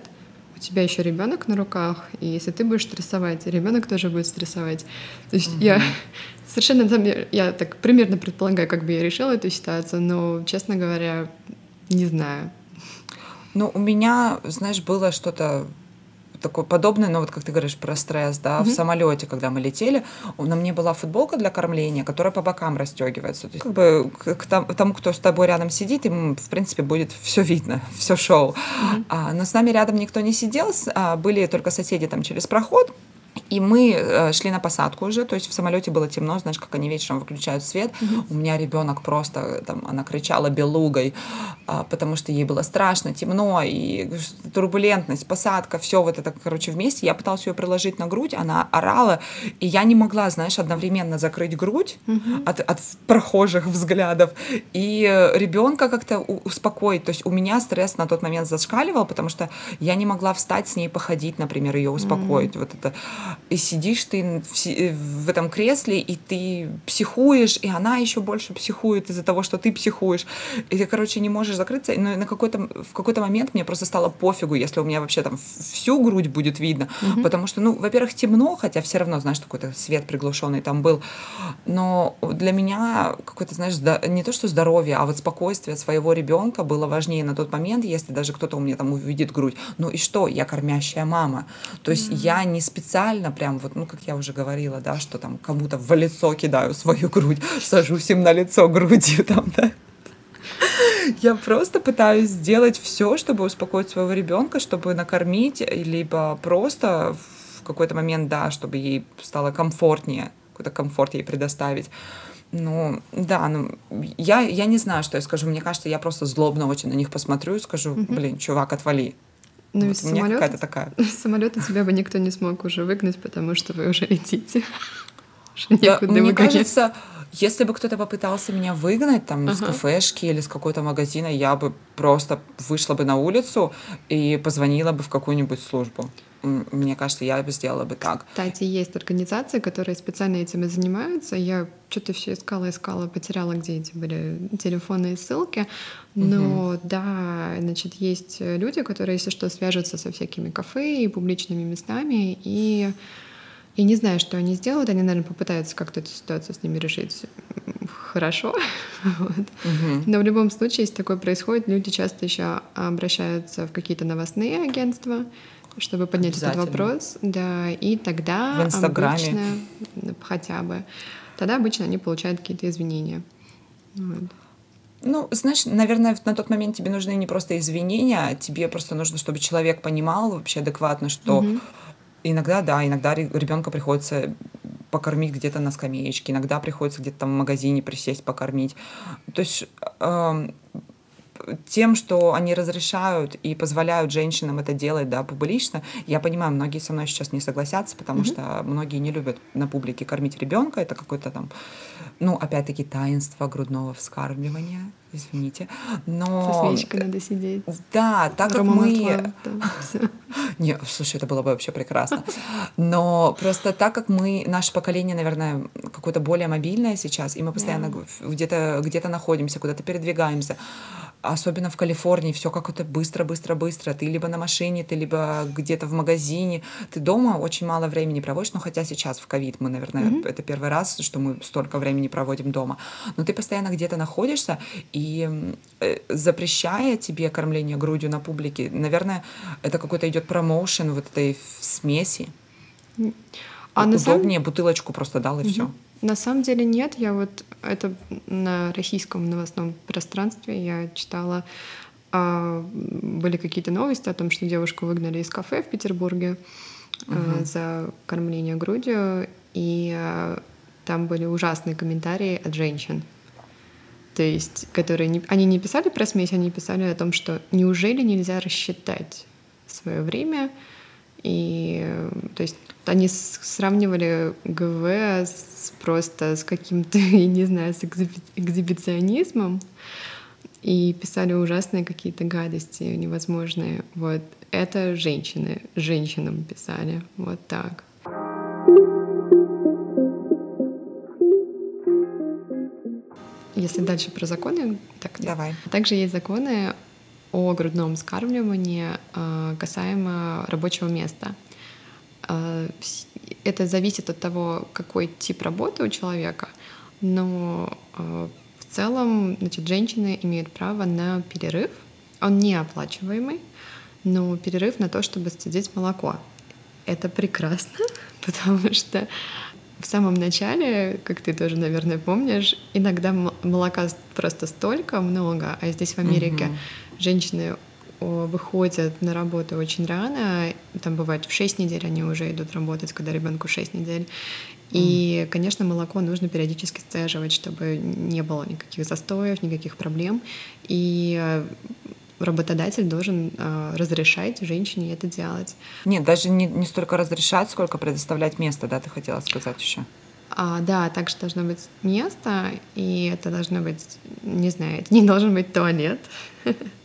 у тебя еще ребенок на руках, и если ты будешь стрессовать, ребенок тоже будет стрессовать. То есть mm-hmm. я совершенно там, я так примерно предполагаю, как бы я решила эту ситуацию, но, честно говоря, не знаю. Ну, у меня, знаешь, было что-то такое подобное, но вот как ты говоришь про стресс, да, mm-hmm. в самолете, когда мы летели, на мне была футболка для кормления, которая по бокам расстегивается. То есть, как бы к тому, кто с тобой рядом сидит, им, в принципе, будет все видно, все шоу. Mm-hmm. А, но с нами рядом никто не сидел, а, были только соседи там через проход, и мы э, шли на посадку уже, то есть в самолете было темно, знаешь, как они вечером выключают свет. Mm-hmm. У меня ребенок просто, там, она кричала белугой, э, потому что ей было страшно, темно, и турбулентность, посадка, все вот это, короче, вместе. Я пыталась ее приложить на грудь, она орала, и я не могла, знаешь, одновременно закрыть грудь mm-hmm. от, от прохожих взглядов, и ребенка как-то успокоить. То есть у меня стресс на тот момент зашкаливал, потому что я не могла встать с ней походить, например, ее успокоить. Mm-hmm. Вот это и сидишь ты в, э, в этом кресле, и ты психуешь, и она еще больше психует из-за того, что ты психуешь. И ты, короче, не можешь закрыться. Но на какой-то, в какой-то момент мне просто стало пофигу, если у меня вообще там всю грудь будет видно. Угу. Потому что, ну, во-первых, темно, хотя все равно, знаешь, какой-то свет приглушенный там был. Но для меня какое-то, знаешь, не то, что здоровье, а вот спокойствие своего ребенка было важнее на тот момент, если даже кто-то у меня там увидит грудь. Ну и что? Я кормящая мама. То есть mm я не специально реально прям вот, ну, как я уже говорила, да, что там кому-то в лицо кидаю свою грудь, сажусь им на лицо грудью там, да. Я просто пытаюсь сделать все, чтобы успокоить своего ребенка, чтобы накормить, либо просто в какой-то момент, да, чтобы ей стало комфортнее, какой-то комфорт ей предоставить. Ну, да, ну, я, я не знаю, что я скажу. Мне кажется, я просто злобно очень на них посмотрю и скажу, блин, чувак, отвали. Ну, вот из у меня какая-то такая. Самолета тебя бы никто не смог уже выгнать, потому что вы уже летите. Да, мне кажется, если бы кто-то попытался меня выгнать там ага. из кафешки или с какого-то магазина, я бы просто вышла бы на улицу и позвонила бы в какую-нибудь службу. Мне кажется, я бы сделала бы так. Кстати, есть организации, которые специально этим и занимаются. Я что-то все искала, искала, потеряла, где эти были телефонные ссылки. Но угу. да, значит, есть люди, которые, если что, свяжутся со всякими кафе и публичными местами и и не знаю, что они сделают. Они, наверное, попытаются как-то эту ситуацию с ними решить хорошо. вот. угу. Но в любом случае, если такое происходит, люди часто еще обращаются в какие-то новостные агентства, чтобы поднять этот вопрос, да, и тогда в обычно хотя бы, тогда обычно они получают какие-то извинения. Вот. Ну, знаешь, наверное, на тот момент тебе нужны не просто извинения, а тебе просто нужно, чтобы человек понимал вообще адекватно, что угу. иногда, да, иногда ребенка приходится покормить где-то на скамеечке, иногда приходится где-то там в магазине присесть покормить. То есть э, тем, что они разрешают и позволяют женщинам это делать, да, публично, я понимаю, многие со мной сейчас не согласятся, потому mm-hmm. что многие не любят на публике кормить ребенка, это какой-то там, ну, опять-таки, таинство грудного вскармливания, извините, но... Со свечкой надо сидеть. Да, так как мы... Не, слушай, это было бы вообще прекрасно. Но просто так как мы, наше поколение, наверное, какое-то более мобильное сейчас, и мы постоянно где-то где находимся, куда-то передвигаемся, особенно в Калифорнии, все как-то быстро, быстро, быстро. Ты либо на машине, ты либо где-то в магазине. Ты дома очень мало времени проводишь, ну хотя сейчас в ковид мы, наверное, mm-hmm. это первый раз, что мы столько времени проводим дома. Но ты постоянно где-то находишься, и э, запрещая тебе кормление грудью на публике, наверное, это какой-то идет промоушен вот этой смеси. А Удобнее самом... бутылочку просто дал и mm-hmm. все. На самом деле нет. Я вот это на российском новостном пространстве я читала, а, были какие-то новости о том, что девушку выгнали из кафе в Петербурге угу. за кормление грудью, и а, там были ужасные комментарии от женщин. То есть, которые не, они не писали про смесь, они писали о том, что неужели нельзя рассчитать свое время, и то есть они сравнивали ГВ с, просто с каким-то, я не знаю, с экзибиционизмом и писали ужасные какие-то гадости невозможные. Вот это женщины, женщинам писали. Вот так. Если дальше про законы, так нет. Давай. Также есть законы о грудном скармливании э, касаемо рабочего места. Э, это зависит от того, какой тип работы у человека, но э, в целом значит, женщины имеют право на перерыв. Он неоплачиваемый, но перерыв на то, чтобы сцедить молоко. Это прекрасно, потому что в самом начале, как ты тоже, наверное, помнишь, иногда молока просто столько много, а здесь в Америке угу женщины выходят на работу очень рано, там бывает в 6 недель они уже идут работать, когда ребенку 6 недель. И, конечно, молоко нужно периодически сцеживать, чтобы не было никаких застоев, никаких проблем. И э, работодатель должен э, разрешать женщине это делать. Нет, даже не, не столько разрешать, сколько предоставлять место, да, ты хотела сказать еще. А, да, также должно быть место, и это должно быть, не знаю, это не должен быть туалет.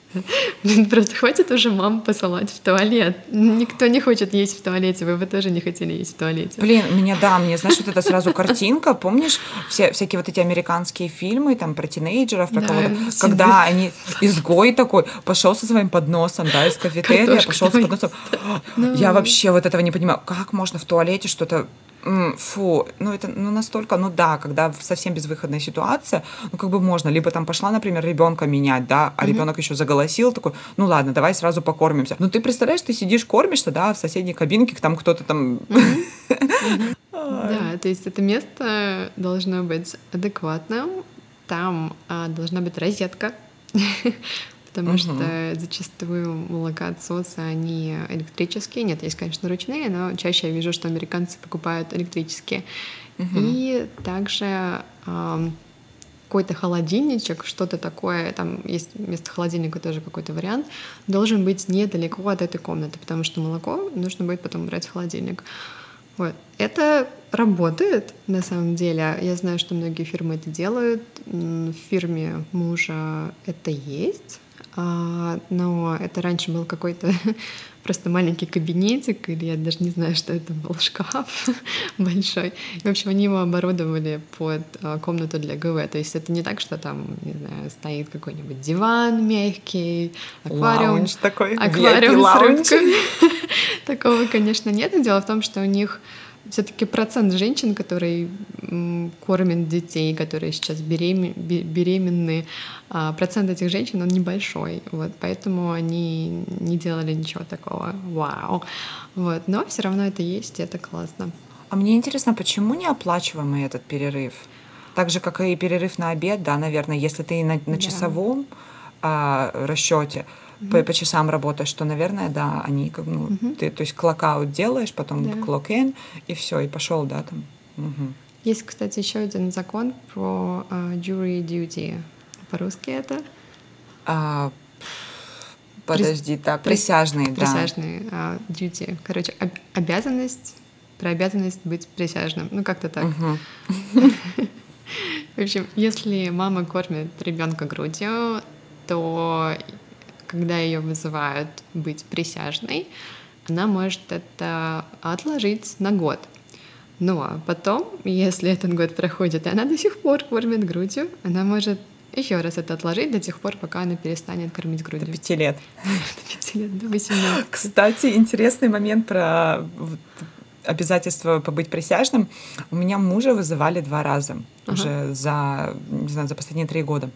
Просто хватит уже мам посылать в туалет. Никто не хочет есть в туалете, вы бы тоже не хотели есть в туалете. Блин, меня, да, мне, знаешь, вот это сразу картинка, помнишь, все, всякие вот эти американские фильмы, там, про тинейджеров, про да, кого-то, когда они, изгой такой, пошел со своим подносом, да, из кафетерия, пошел с подносом. Я вообще вот этого не понимаю, как можно в туалете что-то фу, ну это ну настолько, ну да, когда совсем безвыходная ситуация, ну как бы можно, либо там пошла, например, ребенка менять, да, а mm-hmm. ребенок еще заголосил, такой, ну ладно, давай сразу покормимся. Ну ты представляешь, ты сидишь, кормишься, да, в соседней кабинке, там кто-то там... Да, то есть это место должно быть адекватным, там а, должна быть розетка, потому угу. что зачастую молокоотсосы, они электрические. Нет, есть, конечно, ручные, но чаще я вижу, что американцы покупают электрические. Угу. И также э, какой-то холодильничек, что-то такое, там есть вместо холодильника тоже какой-то вариант, должен быть недалеко от этой комнаты, потому что молоко нужно будет потом брать в холодильник. Вот. Это работает на самом деле. Я знаю, что многие фирмы это делают. В фирме мужа это есть. А, но это раньше был какой-то просто маленький кабинетик, или я даже не знаю, что это был шкаф большой. И, в общем, они его оборудовали под а, комнату для ГВ. То есть это не так, что там, не знаю, стоит какой-нибудь диван мягкий, аквариум. Лаунж такой, аквариум с рыбками. Такого, конечно, нет. Но дело в том, что у них все-таки процент женщин, которые кормят детей, которые сейчас беремен, беременны, а, процент этих женщин, он небольшой. Вот, поэтому они не делали ничего такого вау. Вот, но все равно это есть, и это классно. А мне интересно, почему не оплачиваемый этот перерыв? Так же, как и перерыв на обед, да, наверное, если ты на, на часовом а, расчете, по, по часам работаешь, что, наверное, да, они как ну, mm-hmm. ты, то есть клокаут делаешь, потом clock in и все, и пошел, да, там. Угу. Есть, кстати, еще один закон про uh, jury duty. По-русски это? А, подожди, так, присяжные, да. Присяжные, а, duty. Короче, об- обязанность, про обязанность быть присяжным. Ну, как-то так. В общем, если мама кормит ребенка грудью, то когда ее вызывают быть присяжной, она может это отложить на год. А потом, если этот год проходит, и она до сих пор кормит грудью, она может еще раз это отложить до тех пор, пока она перестанет кормить грудью. До пяти лет. До пяти лет, до 18. Кстати, интересный момент про обязательство побыть присяжным. У меня мужа вызывали два раза ага. уже за, не знаю, за последние три года.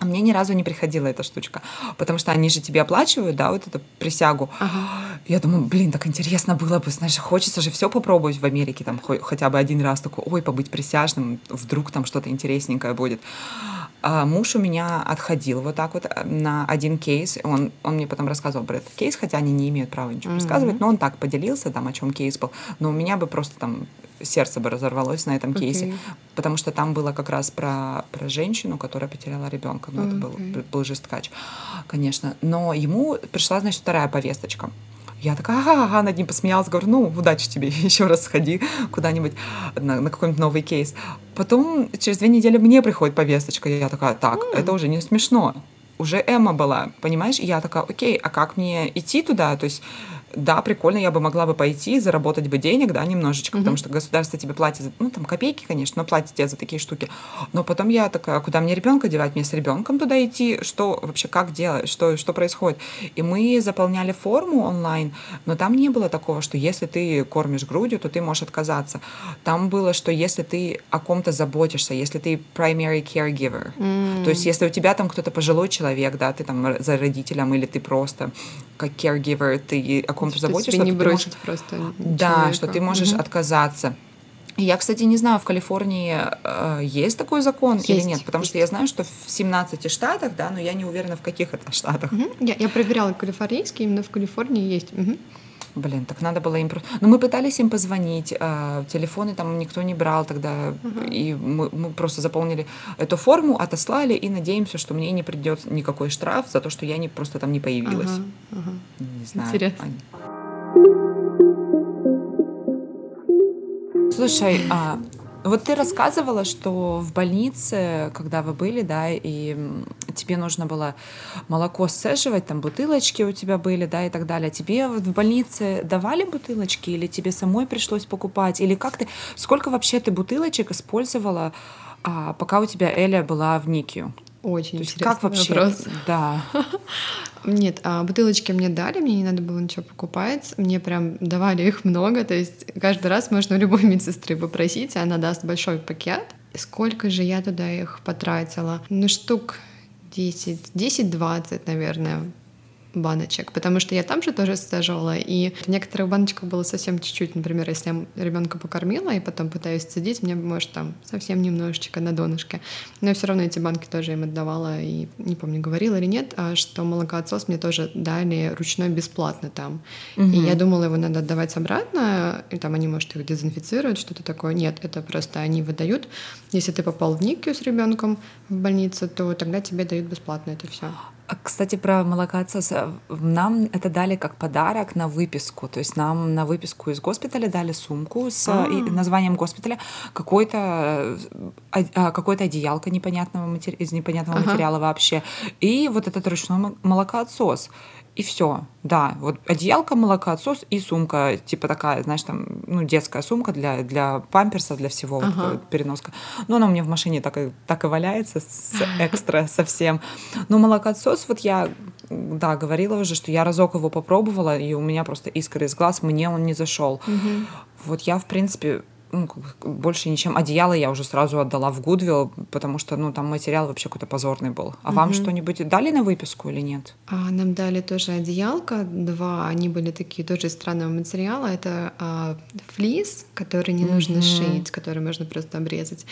А мне ни разу не приходила эта штучка, потому что они же тебе оплачивают, да, вот эту присягу. Ага. Я думаю, блин, так интересно было бы, знаешь, хочется же все попробовать в Америке, там хотя бы один раз такой, ой, побыть присяжным, вдруг там что-то интересненькое будет. А муж у меня отходил вот так вот э, на один кейс. Он, он мне потом рассказывал про этот кейс, хотя они не имеют права ничего mm-hmm. рассказывать, но он так поделился, там, о чем кейс был. Но у меня бы просто там сердце бы разорвалось на этом okay. кейсе, потому что там было как раз про, про женщину, которая потеряла ребенка. Ну, okay. это был, был жесткач, конечно. Но ему пришла, значит, вторая повесточка. Я такая, ага, ага, над ним посмеялась, говорю, ну, удачи тебе, еще раз сходи куда-нибудь на, на какой-нибудь новый кейс. Потом через две недели мне приходит повесточка, и я такая, так, mm. это уже не смешно. Уже Эмма была, понимаешь? И я такая, окей, а как мне идти туда? То есть да, прикольно, я бы могла бы пойти, заработать бы денег, да, немножечко, mm-hmm. потому что государство тебе платит, за, ну, там, копейки, конечно, но платит тебе за такие штуки. Но потом я такая, «А куда мне ребенка девать? Мне с ребенком туда идти? Что вообще, как делать? Что, что происходит? И мы заполняли форму онлайн, но там не было такого, что если ты кормишь грудью, то ты можешь отказаться. Там было, что если ты о ком-то заботишься, если ты primary caregiver, mm-hmm. то есть если у тебя там кто-то пожилой человек, да, ты там за родителем, или ты просто как caregiver, ты о ком-то заботишься. Что не бросить можешь... просто Да, человека. что ты можешь угу. отказаться. Я, кстати, не знаю, в Калифорнии э, есть такой закон есть, или нет, потому есть. что я знаю, что в 17 штатах, да, но я не уверена, в каких это штатах. Угу. Я, я проверяла калифорнийский, именно в Калифорнии есть. Угу. Блин, так надо было им просто... Ну, мы пытались им позвонить, э, телефоны там никто не брал тогда, uh-huh. и мы, мы просто заполнили эту форму, отослали, и надеемся, что мне не придет никакой штраф за то, что я не просто там не появилась. Uh-huh. Uh-huh. Не знаю. Интересно. Слушай, а вот ты рассказывала, что в больнице, когда вы были, да, и тебе нужно было молоко сцеживать, там бутылочки у тебя были, да, и так далее. Тебе в больнице давали бутылочки или тебе самой пришлось покупать? Или как ты, сколько вообще ты бутылочек использовала, а, пока у тебя Эля была в НИКИУ? Очень То есть как вообще? Вопрос. Да. Нет, а бутылочки мне дали, мне не надо было ничего покупать. Мне прям давали их много. То есть каждый раз можно у любой медсестры попросить, она даст большой пакет. Сколько же я туда их потратила? Ну, штук 10, 10-20, наверное баночек, потому что я там же тоже стажила, и в некоторых баночках было совсем чуть-чуть, например, если я ребенка покормила и потом пытаюсь садить, мне может там совсем немножечко на донышке, но все равно эти банки тоже им отдавала, и не помню, говорила или нет, а что молокоотсос мне тоже дали ручной бесплатно там, угу. и я думала, его надо отдавать обратно, и там они, может, их дезинфицируют, что-то такое, нет, это просто они выдают, если ты попал в НИКЮ с ребенком в больницу, то тогда тебе дают бесплатно это все. Кстати, про молокоотсоса. Нам это дали как подарок на выписку. То есть нам на выписку из госпиталя дали сумку с А-а-а. названием госпиталя, какой-то а, какой-то одеялко непонятного матери... из непонятного ага. материала вообще. И вот этот ручной молокоотсос и все. Да, вот одеялка, молокоотсос и сумка, типа такая, знаешь, там, ну, детская сумка для, для памперса, для всего, ага. вот, переноска. Но она у меня в машине так и, так и валяется с экстра совсем. Но молокоотсос, вот я, да, говорила уже, что я разок его попробовала, и у меня просто искры из глаз, мне он не зашел. Угу. Вот я, в принципе, ну, больше ничем. Одеяло я уже сразу отдала в Гудвилл, потому что, ну, там материал вообще какой-то позорный был. А угу. вам что-нибудь дали на выписку или нет? А, нам дали тоже одеялко, два, они были такие тоже из странного материала. Это а, флис, который не угу. нужно шить, который можно просто обрезать.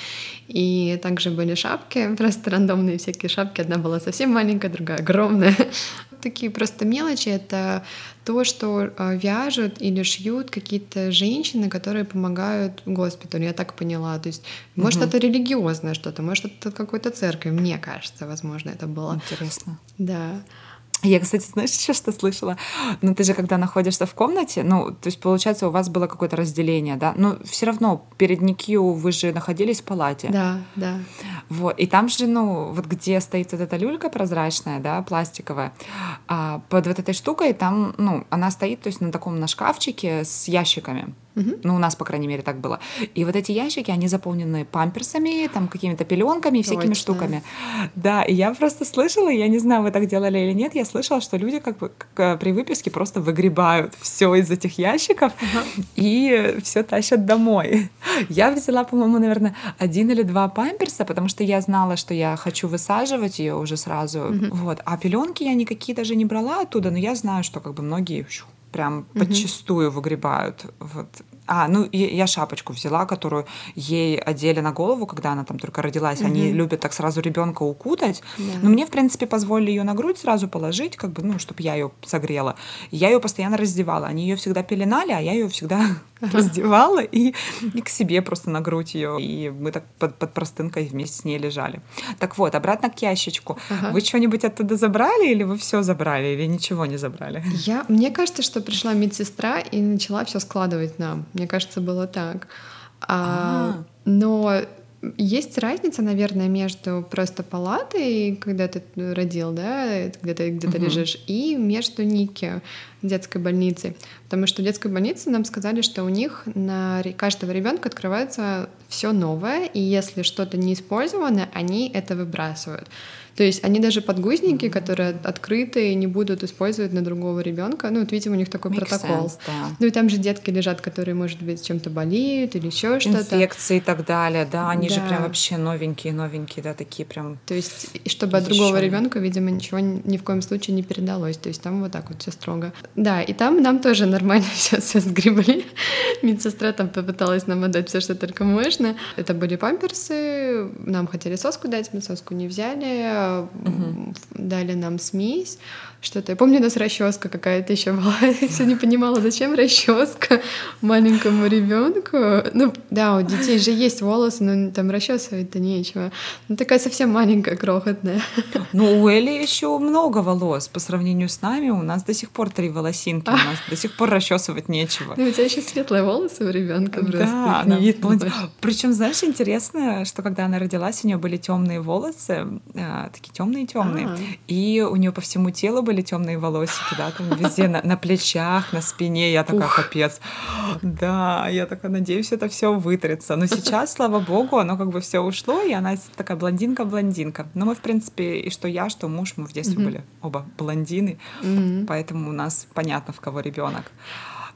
И также были шапки, просто рандомные всякие шапки. Одна была совсем маленькая, другая огромная. Такие просто мелочи. Это то, что э, вяжут или шьют какие-то женщины, которые помогают госпиталю, я так поняла. То есть, может, угу. это религиозное что-то, может, это какой-то церковь, мне кажется, возможно, это было. Интересно. Да. Я, кстати, знаешь, еще что слышала? Ну, ты же, когда находишься в комнате, ну, то есть, получается, у вас было какое-то разделение, да? Но все равно перед НИКЮ вы же находились в палате. Да, да. Вот, и там же, ну, вот где стоит вот эта люлька прозрачная, да, пластиковая, а, под вот этой штукой там, ну, она стоит, то есть на таком, на шкафчике с ящиками. Ну, у нас, по крайней мере, так было. И вот эти ящики, они заполнены памперсами, там какими-то пеленками и всякими Точно. штуками. Да, и я просто слышала, я не знаю, вы так делали или нет, я слышала, что люди как бы как, при выписке просто выгребают все из этих ящиков uh-huh. и все тащат домой. Я взяла, по-моему, наверное, один или два памперса, потому что я знала, что я хочу высаживать ее уже сразу. Uh-huh. Вот. А пеленки я никакие даже не брала оттуда, но я знаю, что как бы многие прям подчистую выгребают. Вот. А, ну я шапочку взяла, которую ей одели на голову, когда она там только родилась. Угу. Они любят так сразу ребенка укутать. Да. Но мне, в принципе, позволили ее на грудь сразу положить, как бы, ну, чтобы я ее согрела. Я ее постоянно раздевала. Они ее всегда пеленали, а я ее всегда раздевала и, и к себе просто на грудь ее. И мы так под, под простынкой вместе с ней лежали. Так вот, обратно к ящичку. Ага. Вы что-нибудь оттуда забрали или вы все забрали, или ничего не забрали? Я, мне кажется, что пришла медсестра и начала все складывать нам. Мне кажется, было так. А, а. но есть разница, наверное, между просто палатой, когда ты родил, да, когда ты где-то угу. лежишь, и между Ники, детской больницей. Потому что в детской больнице нам сказали, что у них на каждого ребенка открывается все новое, и если что-то не использовано, они это выбрасывают. То есть они даже подгузники, которые открытые, не будут использовать на другого ребенка. Ну, вот, видимо, у них такой Make протокол. Sense, да. Ну и там же детки лежат, которые, может быть, чем-то болеют или еще что-то. Инфекции и так далее, да. Они да. же прям вообще новенькие, новенькие, да, такие прям. То есть, чтобы от другого ребенка, видимо, ничего ни в коем случае не передалось. То есть там вот так вот все строго. Да, и там нам тоже нормально все, все сгребли. Медсестра там попыталась нам отдать все, что только можно. Это были памперсы, нам хотели соску дать, мы соску не взяли угу. дали нам смесь, что-то. Я помню, у нас расческа какая-то еще была. Я все не понимала, зачем расческа маленькому ребенку. Ну, да, у детей же есть волосы, но там расчесывать-то нечего. Ну, такая совсем маленькая, крохотная. Ну, у Эли еще много волос. По сравнению с нами, у нас до сих пор три волосинки, у нас до сих пор расчесывать нечего. Ну, у тебя еще светлые волосы у ребенка просто. Да, она. Причем, знаешь, интересно, что когда она родилась, у нее были темные волосы, а, такие темные-темные, а. и у нее по всему телу были темные волосики, да, там везде на, на плечах, на спине. Я такая, Ух. капец. Да, я такая, надеюсь, это все вытрется. Но сейчас, слава богу, оно как бы все ушло, и она такая блондинка-блондинка. Но мы, в принципе, и что я, что муж, мы в детстве mm-hmm. были оба блондины, mm-hmm. поэтому у нас понятно, в кого ребенок.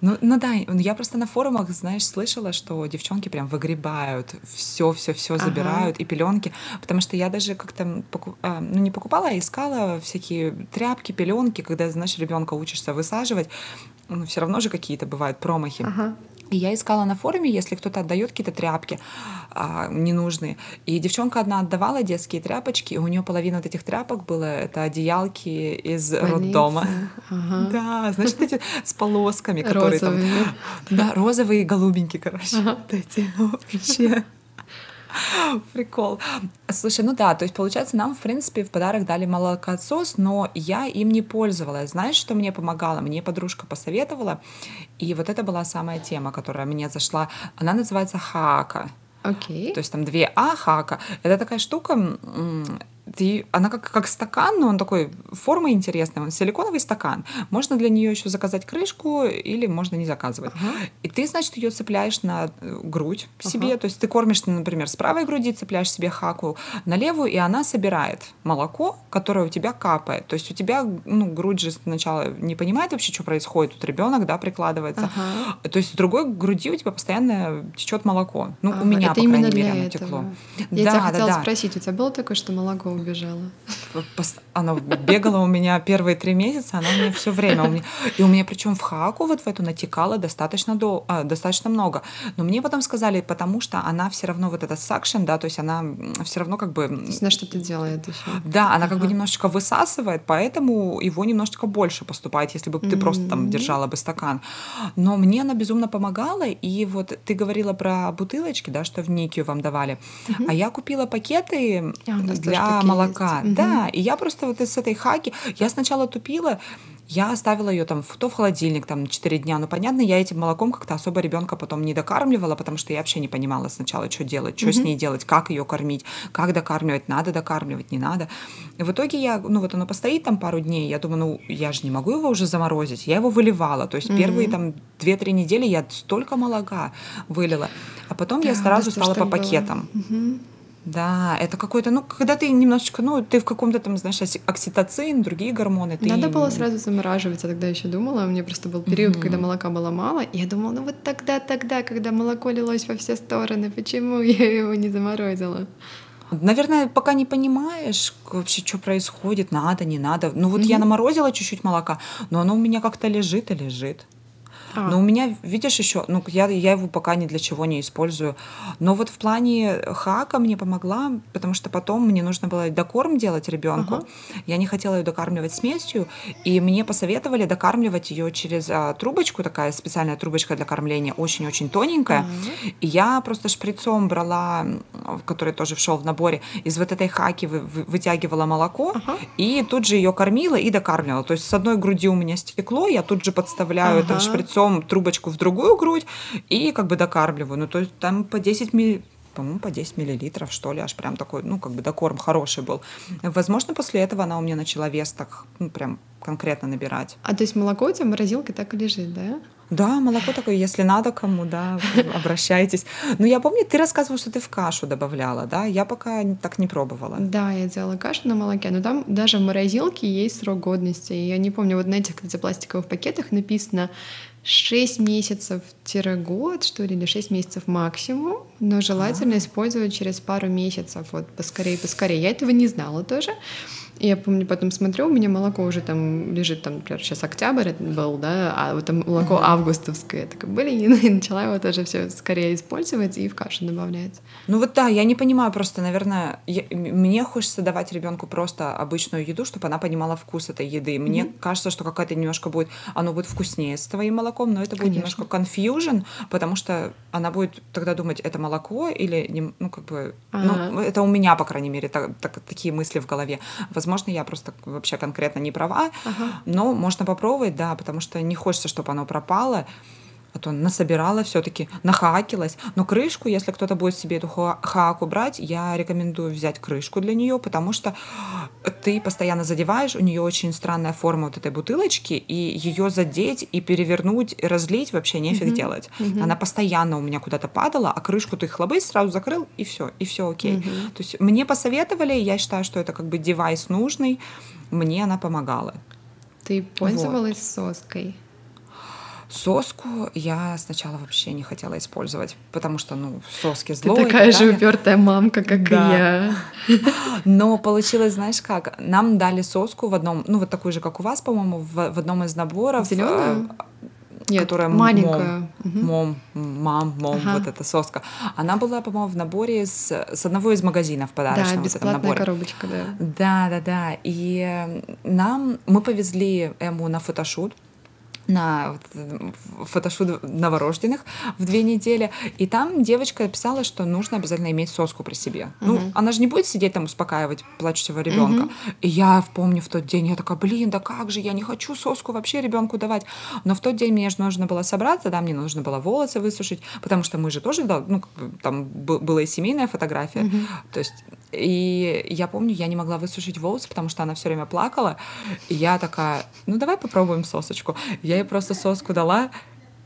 Ну, ну да, я просто на форумах, знаешь, слышала, что девчонки прям выгребают, все, все, все забирают ага. и пеленки, потому что я даже как-то покуп... а, ну не покупала, а искала всякие тряпки, пеленки, когда, знаешь, ребенка учишься высаживать, ну, все равно же какие-то бывают промахи. Ага. И я искала на форуме, если кто-то отдает какие-то тряпки а, ненужные. И девчонка одна отдавала детские тряпочки, и у нее половина вот этих тряпок было это одеялки из Больница. роддома. Ага. Да, значит, эти с полосками, которые розовые. там. Да, розовые и голубенькие, короче. Ага. Вот эти вообще. Прикол. Слушай, ну да, то есть, получается, нам, в принципе, в подарок дали молокоотсос, но я им не пользовалась. Знаешь, что мне помогало? Мне подружка посоветовала, и вот это была самая тема, которая мне зашла. Она называется хака. Окей. Okay. То есть там две А хака. Это такая штука, ты, она как, как стакан, но он такой формы интересной, он силиконовый стакан. Можно для нее еще заказать крышку или можно не заказывать. Ага. И ты, значит, ее цепляешь на э, грудь в себе, ага. то есть ты кормишь, например, с правой груди, цепляешь себе хаку на левую, и она собирает молоко, которое у тебя капает. То есть у тебя, ну, грудь же сначала не понимает вообще, что происходит, тут ребенок, да, прикладывается. Ага. То есть с другой груди у тебя постоянно течет молоко. Ну, ага. у меня, Это по крайней мере, оно текло. Я да, тебя хотела да, спросить, у тебя было такое, что молоко убежала. она бегала у меня первые три месяца, она у меня все время. У меня, и у меня причем в хаку вот в эту натекала достаточно, до, а, достаточно много. Но мне потом сказали, потому что она все равно вот этот сакшен, да, то есть она все равно как бы... То есть она что-то делает еще. Да, она ага. как бы немножечко высасывает, поэтому его немножечко больше поступает, если бы mm-hmm. ты просто там держала бы стакан. Но мне она безумно помогала, и вот ты говорила про бутылочки, да, что в Никию вам давали, mm-hmm. а я купила пакеты а, для молока. Есть. Да, и я просто вот из этой хаки, я сначала тупила, я оставила ее там в, то в холодильник там 4 дня. Но понятно, я этим молоком как-то особо ребенка потом не докармливала, потому что я вообще не понимала сначала, что делать, что mm-hmm. с ней делать, как ее кормить, как докармливать, надо докармливать, не надо. И в итоге я, ну вот оно постоит там пару дней, я думаю, ну я же не могу его уже заморозить. Я его выливала. То есть mm-hmm. первые там 2-3 недели я столько молока вылила. А потом да, я сразу стала по пакетам. Mm-hmm. Да, это какой-то, ну, когда ты немножечко, ну, ты в каком-то там, знаешь, окситоцин, другие гормоны. Ты... Надо было сразу замораживать, я тогда еще думала, у меня просто был период, mm-hmm. когда молока было мало, и я думала, ну вот тогда, тогда, когда молоко лилось во все стороны, почему я его не заморозила? Наверное, пока не понимаешь вообще, что происходит, надо, не надо. Ну вот mm-hmm. я наморозила чуть-чуть молока, но оно у меня как-то лежит и лежит. А. Но у меня, видишь, еще, ну, я, я его пока ни для чего не использую. Но вот в плане хака мне помогла, потому что потом мне нужно было докорм делать ребенку. Ага. Я не хотела ее докармливать смесью, и мне посоветовали докармливать ее через а, трубочку, такая специальная трубочка для кормления, очень-очень тоненькая. Ага. И я просто шприцом брала, который тоже вшел в наборе, из вот этой хаки вы, вы, вытягивала молоко, ага. и тут же ее кормила и докармливала. То есть с одной груди у меня стекло, я тут же подставляю ага. это шприцом потом трубочку в другую грудь и как бы докармливаю. Ну, то есть там по 10 милл по-моему, по 10 миллилитров, что ли, аж прям такой, ну, как бы докорм хороший был. Возможно, после этого она у меня начала вес так, ну, прям конкретно набирать. А то есть молоко у тебя в морозилке так и лежит, да? Да, молоко такое, если надо кому, да, обращайтесь. Но я помню, ты рассказывала, что ты в кашу добавляла, да? Я пока так не пробовала. Да, я делала кашу на молоке, но там даже в морозилке есть срок годности. Я не помню, вот на этих, кстати, пластиковых пакетах написано 6 месяцев-год, что ли, или 6 месяцев максимум, но желательно а использовать через пару месяцев, вот поскорее, поскорее. Я этого не знала тоже. И я помню, потом смотрю, у меня молоко уже там лежит, там, например, сейчас октябрь был, да, а вот там молоко uh-huh. августовское. Я такая, блин, и начала его тоже все скорее использовать и в кашу добавлять. Ну вот да, я не понимаю просто, наверное, я, мне хочется давать ребенку просто обычную еду, чтобы она понимала вкус этой еды. Мне mm-hmm. кажется, что какая-то немножко будет, оно будет вкуснее с твоим молоком, но это будет Конечно. немножко confusion, потому что она будет тогда думать, это молоко или, ну как бы, uh-huh. ну это у меня, по крайней мере, так, так, такие мысли в голове. Возможно, Возможно, я просто вообще конкретно не права, ага. но можно попробовать, да, потому что не хочется, чтобы оно пропало а то насобирала все-таки, нахакилась. Но крышку, если кто-то будет себе эту хаку брать, я рекомендую взять крышку для нее, потому что ты постоянно задеваешь, у нее очень странная форма вот этой бутылочки, и ее задеть и перевернуть, и разлить вообще нефиг mm-hmm. делать. Mm-hmm. Она постоянно у меня куда-то падала, а крышку ты хлобысь сразу закрыл, и все, и все окей. Mm-hmm. То есть мне посоветовали, я считаю, что это как бы девайс нужный, мне она помогала. Ты пользовалась вот. соской? Соску я сначала вообще не хотела использовать, потому что, ну, соски зло. Ты такая же упертая мамка, как да. и я. Но получилось, знаешь как, нам дали соску в одном, ну, вот такую же, как у вас, по-моему, в, в одном из наборов. Зеленую? Нет, которая маленькая. Мом, мом, мам, мом, ага. вот эта соска. Она была, по-моему, в наборе с, с одного из магазинов подарочного. Да, бесплатная вот коробочка, да. Да, да, да. И нам, мы повезли Эму на фотошут на фотошут новорожденных в две недели, и там девочка писала, что нужно обязательно иметь соску при себе. Uh-huh. Ну, она же не будет сидеть там успокаивать плачущего ребенка. Uh-huh. И я помню в тот день, я такая, блин, да как же, я не хочу соску вообще ребенку давать. Но в тот день мне же нужно было собраться, да, мне нужно было волосы высушить, потому что мы же тоже, ну, там была и семейная фотография. Uh-huh. То есть и я помню, я не могла высушить волосы, потому что она все время плакала. И я такая, ну давай попробуем сосочку. Я ей просто соску дала,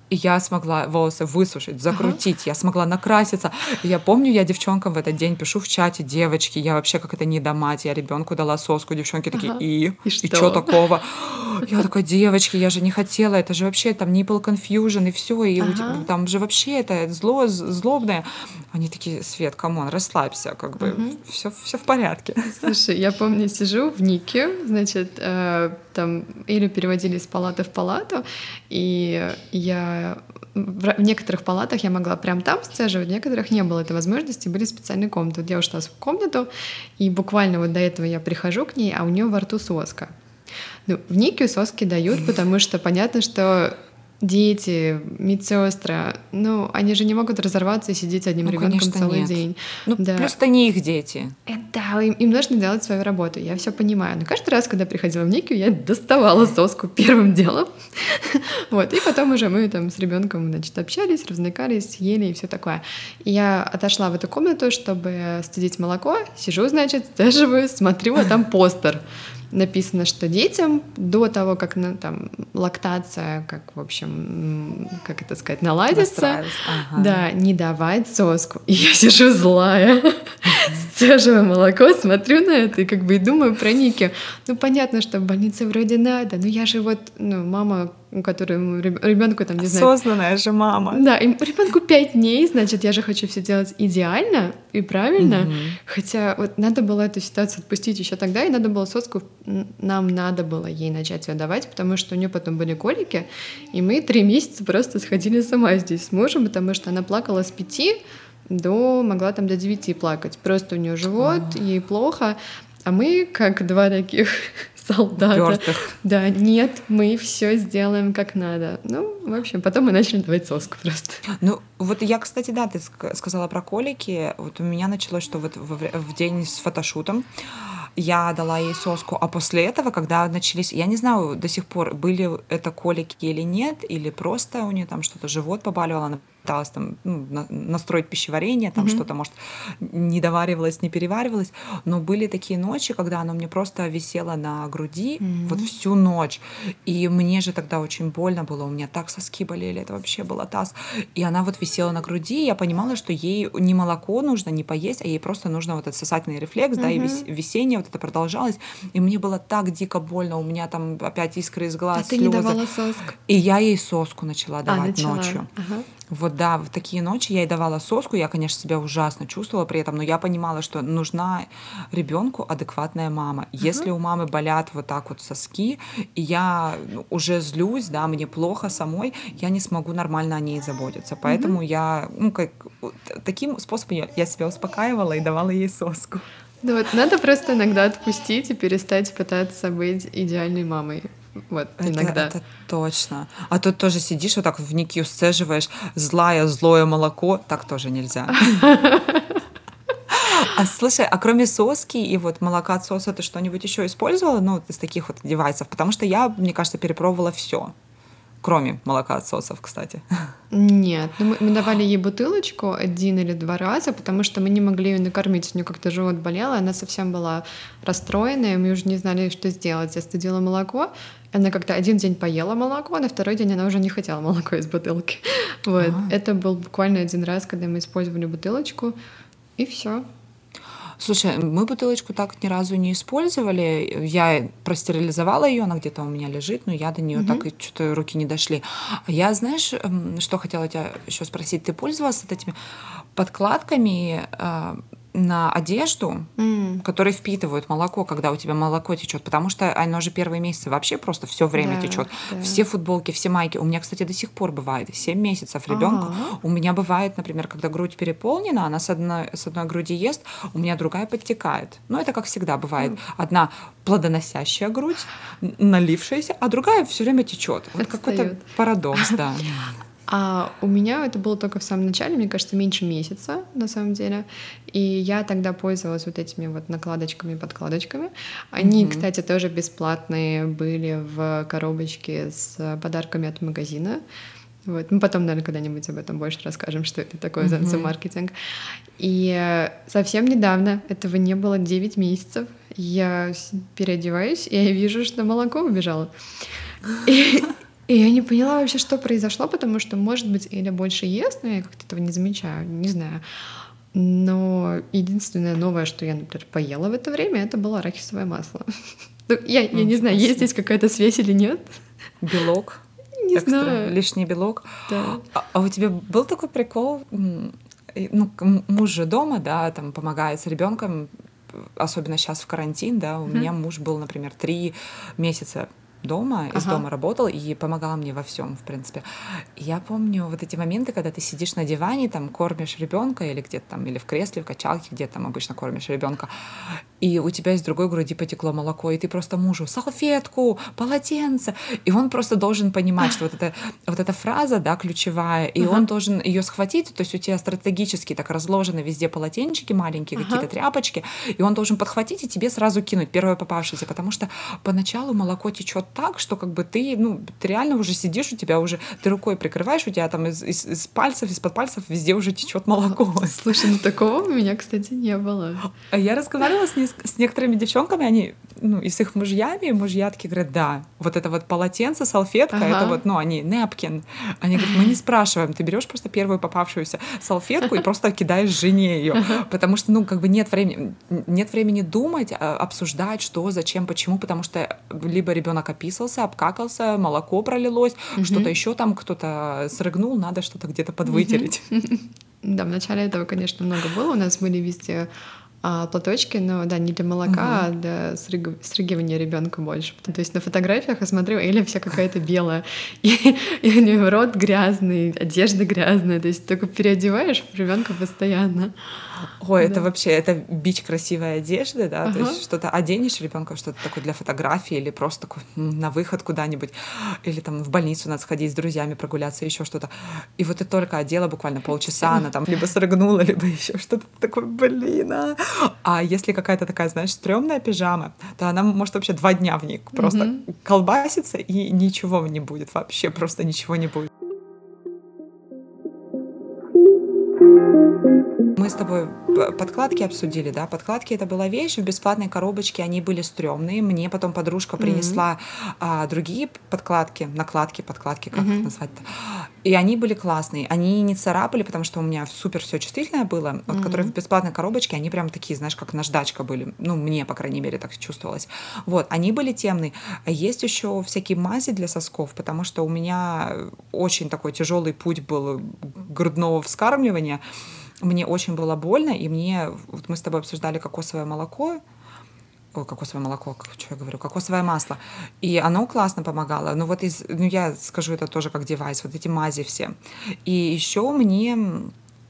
и я смогла волосы высушить, закрутить, ага. я смогла накраситься. Я помню, я девчонкам в этот день пишу в чате, девочки, я вообще как это недомать, я ребенку дала соску, девчонки такие, ага. и? И что? И что такого? Я такая, девочки, я же не хотела, это же вообще там nipple confusion и все, и ага. там же вообще это зло, злобное. Они такие, Свет, come on, расслабься, как бы угу. все, все в порядке. Слушай, я помню, сижу в Нике, значит, э, там или переводили из палаты в палату, и я в некоторых палатах я могла прям там сцеживать, в некоторых не было этой возможности, были специальные комнаты. Вот я ушла в комнату, и буквально вот до этого я прихожу к ней, а у нее во рту соска. Ну, в Никию соски дают, потому что понятно, что дети, медсестры, ну, они же не могут разорваться и сидеть одним ну, ребенком целый нет. день. Ну, да. просто не их дети. Это, да, им, им нужно делать свою работу, я все понимаю. Но каждый раз, когда приходила в Никию, я доставала соску первым делом. вот, и потом уже мы там с ребенком, значит, общались, развлекались, ели и все такое. И я отошла в эту комнату, чтобы студить молоко, сижу, значит, сдерживаю, смотрю, а там постер написано, что детям до того, как ну, там лактация, как в общем, как это сказать, наладится, ага. да, не давать соску. И я сижу злая, сцеживаю молоко, смотрю на это и как бы и думаю про Ники. Ну понятно, что в больнице вроде надо, но я же вот, ну мама у которой ребенку там не знаю. Осознанная же мама. Да, и ребенку пять дней, значит, я же хочу все делать идеально и правильно. Угу. Хотя вот надо было эту ситуацию отпустить еще тогда, и надо было соску, нам надо было ей начать ее давать, потому что у нее потом были колики, и мы три месяца просто сходили сама здесь с мужем, потому что она плакала с пяти до могла там до девяти плакать. Просто у нее живот, а. ей плохо, а мы как два таких солдата. Упертых. Да, нет, мы все сделаем как надо. Ну, в общем, потом мы начали давать соску просто. Ну, вот я, кстати, да, ты сказала про колики. Вот у меня началось, что вот в, день с фотошутом я дала ей соску, а после этого, когда начались, я не знаю до сих пор, были это колики или нет, или просто у нее там что-то живот побаливало, она пыталась там ну, настроить пищеварение, там mm-hmm. что-то, может, не доваривалось, не переваривалось. Но были такие ночи, когда оно мне просто висело на груди mm-hmm. вот всю ночь. И мне же тогда очень больно было, у меня так соски болели, это вообще было таз. И она вот висела на груди, и я понимала, что ей не молоко нужно, не поесть, а ей просто нужно вот этот сосательный рефлекс, mm-hmm. да, и вис- висение вот это продолжалось. И мне было так дико больно, у меня там опять искры из глаз, а слезы. ты не давала соску? И я ей соску начала а, давать а, начала. ночью. Ага. Вот да, в такие ночи я ей давала соску, я, конечно, себя ужасно чувствовала при этом, но я понимала, что нужна ребенку адекватная мама. Uh-huh. Если у мамы болят вот так вот соски, и я ну, уже злюсь, да, мне плохо самой, я не смогу нормально о ней заботиться. Поэтому uh-huh. я, ну, как таким способом я, я себя успокаивала и давала ей соску. Ну вот надо просто иногда отпустить и перестать пытаться быть идеальной мамой. Вот, это, иногда. Это точно. А тут тоже сидишь вот так в никью сцеживаешь злая, злое молоко. Так тоже нельзя. А слушай, а кроме соски и вот молока от соуса ты что-нибудь еще использовала, ну, из таких вот девайсов? Потому что я, мне кажется, перепробовала все. Кроме молока отсосов, кстати. Нет, ну мы, мы давали ей бутылочку один или два раза, потому что мы не могли ее накормить. У нее как-то живот болел, и она совсем была расстроенная, мы уже не знали, что сделать. Я студила молоко, она как-то один день поела молоко, а на второй день она уже не хотела молоко из бутылки. Вот. А-а-а. Это был буквально один раз, когда мы использовали бутылочку, и все. Слушай, мы бутылочку так ни разу не использовали. Я простерилизовала ее, она где-то у меня лежит, но я до нее угу. так и что-то руки не дошли. А я, знаешь, что хотела тебя еще спросить? Ты пользовалась вот этими подкладками? На одежду, mm. которые впитывают молоко, когда у тебя молоко течет, потому что оно же первые месяцы вообще просто все время да, течет. Да. Все футболки, все майки. У меня, кстати, до сих пор бывает 7 месяцев ребенку. Ага. У меня бывает, например, когда грудь переполнена, она с одной, с одной груди ест, у меня другая подтекает. Но это как всегда бывает. Mm. Одна плодоносящая грудь, налившаяся, а другая все время течет. Вот какой-то парадокс, да. А у меня это было только в самом начале, мне кажется, меньше месяца на самом деле. И я тогда пользовалась вот этими вот накладочками, подкладочками. Они, mm-hmm. кстати, тоже бесплатные были в коробочке с подарками от магазина. Вот. Мы потом, наверное, когда-нибудь об этом больше расскажем, что это такое mm-hmm. за маркетинг. И совсем недавно, этого не было 9 месяцев, я переодеваюсь, и я вижу, что молоко убежало. И, И я не поняла вообще, что произошло, потому что, может быть, Эля больше ест, но я как-то этого не замечаю, не знаю. Но единственное новое, что я, например, поела в это время, это было арахисовое масло. Ну, я, я не знаю, есть здесь какая-то связь или нет. Белок. Не знаю. Лишний белок. Да. А, а у тебя был такой прикол? Ну, муж же дома, да, там помогает с ребенком, особенно сейчас в карантин, да, у mm-hmm. меня муж был, например, три месяца дома, ага. из дома работал и помогал мне во всем, в принципе. я помню вот эти моменты, когда ты сидишь на диване, там кормишь ребенка или где-то там, или в кресле, в качалке, где там обычно кормишь ребенка, и у тебя из другой груди потекло молоко, и ты просто мужу салфетку, полотенце, и он просто должен понимать, что вот эта, вот эта фраза, да, ключевая, и ага. он должен ее схватить, то есть у тебя стратегически так разложены везде полотенчики маленькие, ага. какие-то тряпочки, и он должен подхватить и тебе сразу кинуть первое попавшееся, потому что поначалу молоко течет так, что как бы ты, ну, ты реально уже сидишь, у тебя уже, ты рукой прикрываешь, у тебя там из, из, из пальцев, из-под пальцев везде уже течет молоко. Слушай, ну такого у меня, кстати, не было. А я разговаривала с, с некоторыми девчонками, они, ну, и с их мужьями, мужья такие говорят, да, вот это вот полотенце, салфетка, ага. это вот, ну, они, нэпкин. Они говорят, мы не спрашиваем, ты берешь просто первую попавшуюся салфетку и просто кидаешь жене ее, потому что, ну, как бы нет времени, нет времени думать, а, обсуждать, что, зачем, почему, потому что либо ребенок описался, обкакался, молоко пролилось, угу. что-то еще там кто-то срыгнул, надо что-то где-то подвытереть. Да, в начале этого, конечно, много было. У нас были везде а, платочки, но да, не для молока, угу. а для срыг... срыгивания ребенка больше. То есть на фотографиях я смотрю, Эля вся какая-то белая, и, и у нее рот грязный, одежда грязная, то есть только переодеваешь ребенка постоянно. Ой, да. это вообще, это бич красивой одежды, да, ага. то есть что-то оденешь ребенка, что-то такое для фотографии или просто такой на выход куда-нибудь, или там в больницу надо сходить с друзьями прогуляться, еще что-то. И вот ты только одела буквально полчаса, она там либо срыгнула, либо еще что-то такое, блин, а. А если какая-то такая, знаешь, стрёмная пижама, то она может вообще два дня в ней просто угу. колбаситься, и ничего не будет, вообще просто ничего не будет. Мы с тобой подкладки обсудили, да? Подкладки это была вещь в бесплатной коробочке, они были стрёмные. Мне потом подружка принесла mm-hmm. а, другие подкладки, накладки, подкладки, как mm-hmm. их назвать-то. И они были классные. Они не царапали, потому что у меня супер все чувствительное было. Вот, mm-hmm. которые в бесплатной коробочке, они прям такие, знаешь, как наждачка были. Ну, мне, по крайней мере, так чувствовалось. Вот, они были темные. А есть еще всякие мази для сосков, потому что у меня очень такой тяжелый путь был грудного вскармливания мне очень было больно, и мне, вот мы с тобой обсуждали кокосовое молоко, ой, кокосовое молоко, что я говорю, кокосовое масло, и оно классно помогало, но вот из, ну я скажу это тоже как девайс, вот эти мази все. И еще мне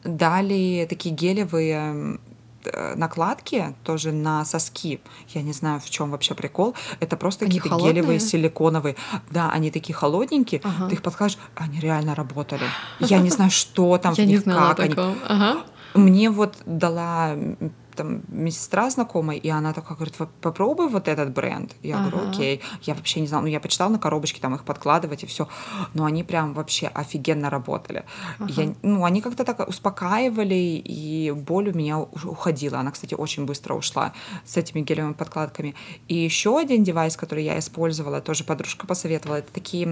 дали такие гелевые Э, накладки тоже на соски. Я не знаю, в чем вообще прикол. Это просто они какие-то холодные? гелевые, силиконовые. Да, они такие холодненькие. Ага. Ты их подскажешь, они реально работали. Я не знаю, что там в них, как они. Мне вот дала там медсестра знакомая, и она такая говорит, попробуй вот этот бренд. Я ага. говорю, окей. Я вообще не знала, ну я почитала на коробочке, там их подкладывать и все. Но они прям вообще офигенно работали. Ага. Я, ну, они как-то так успокаивали, и боль у меня уходила. Она, кстати, очень быстро ушла с этими гелевыми подкладками. И еще один девайс, который я использовала, тоже подружка посоветовала, это такие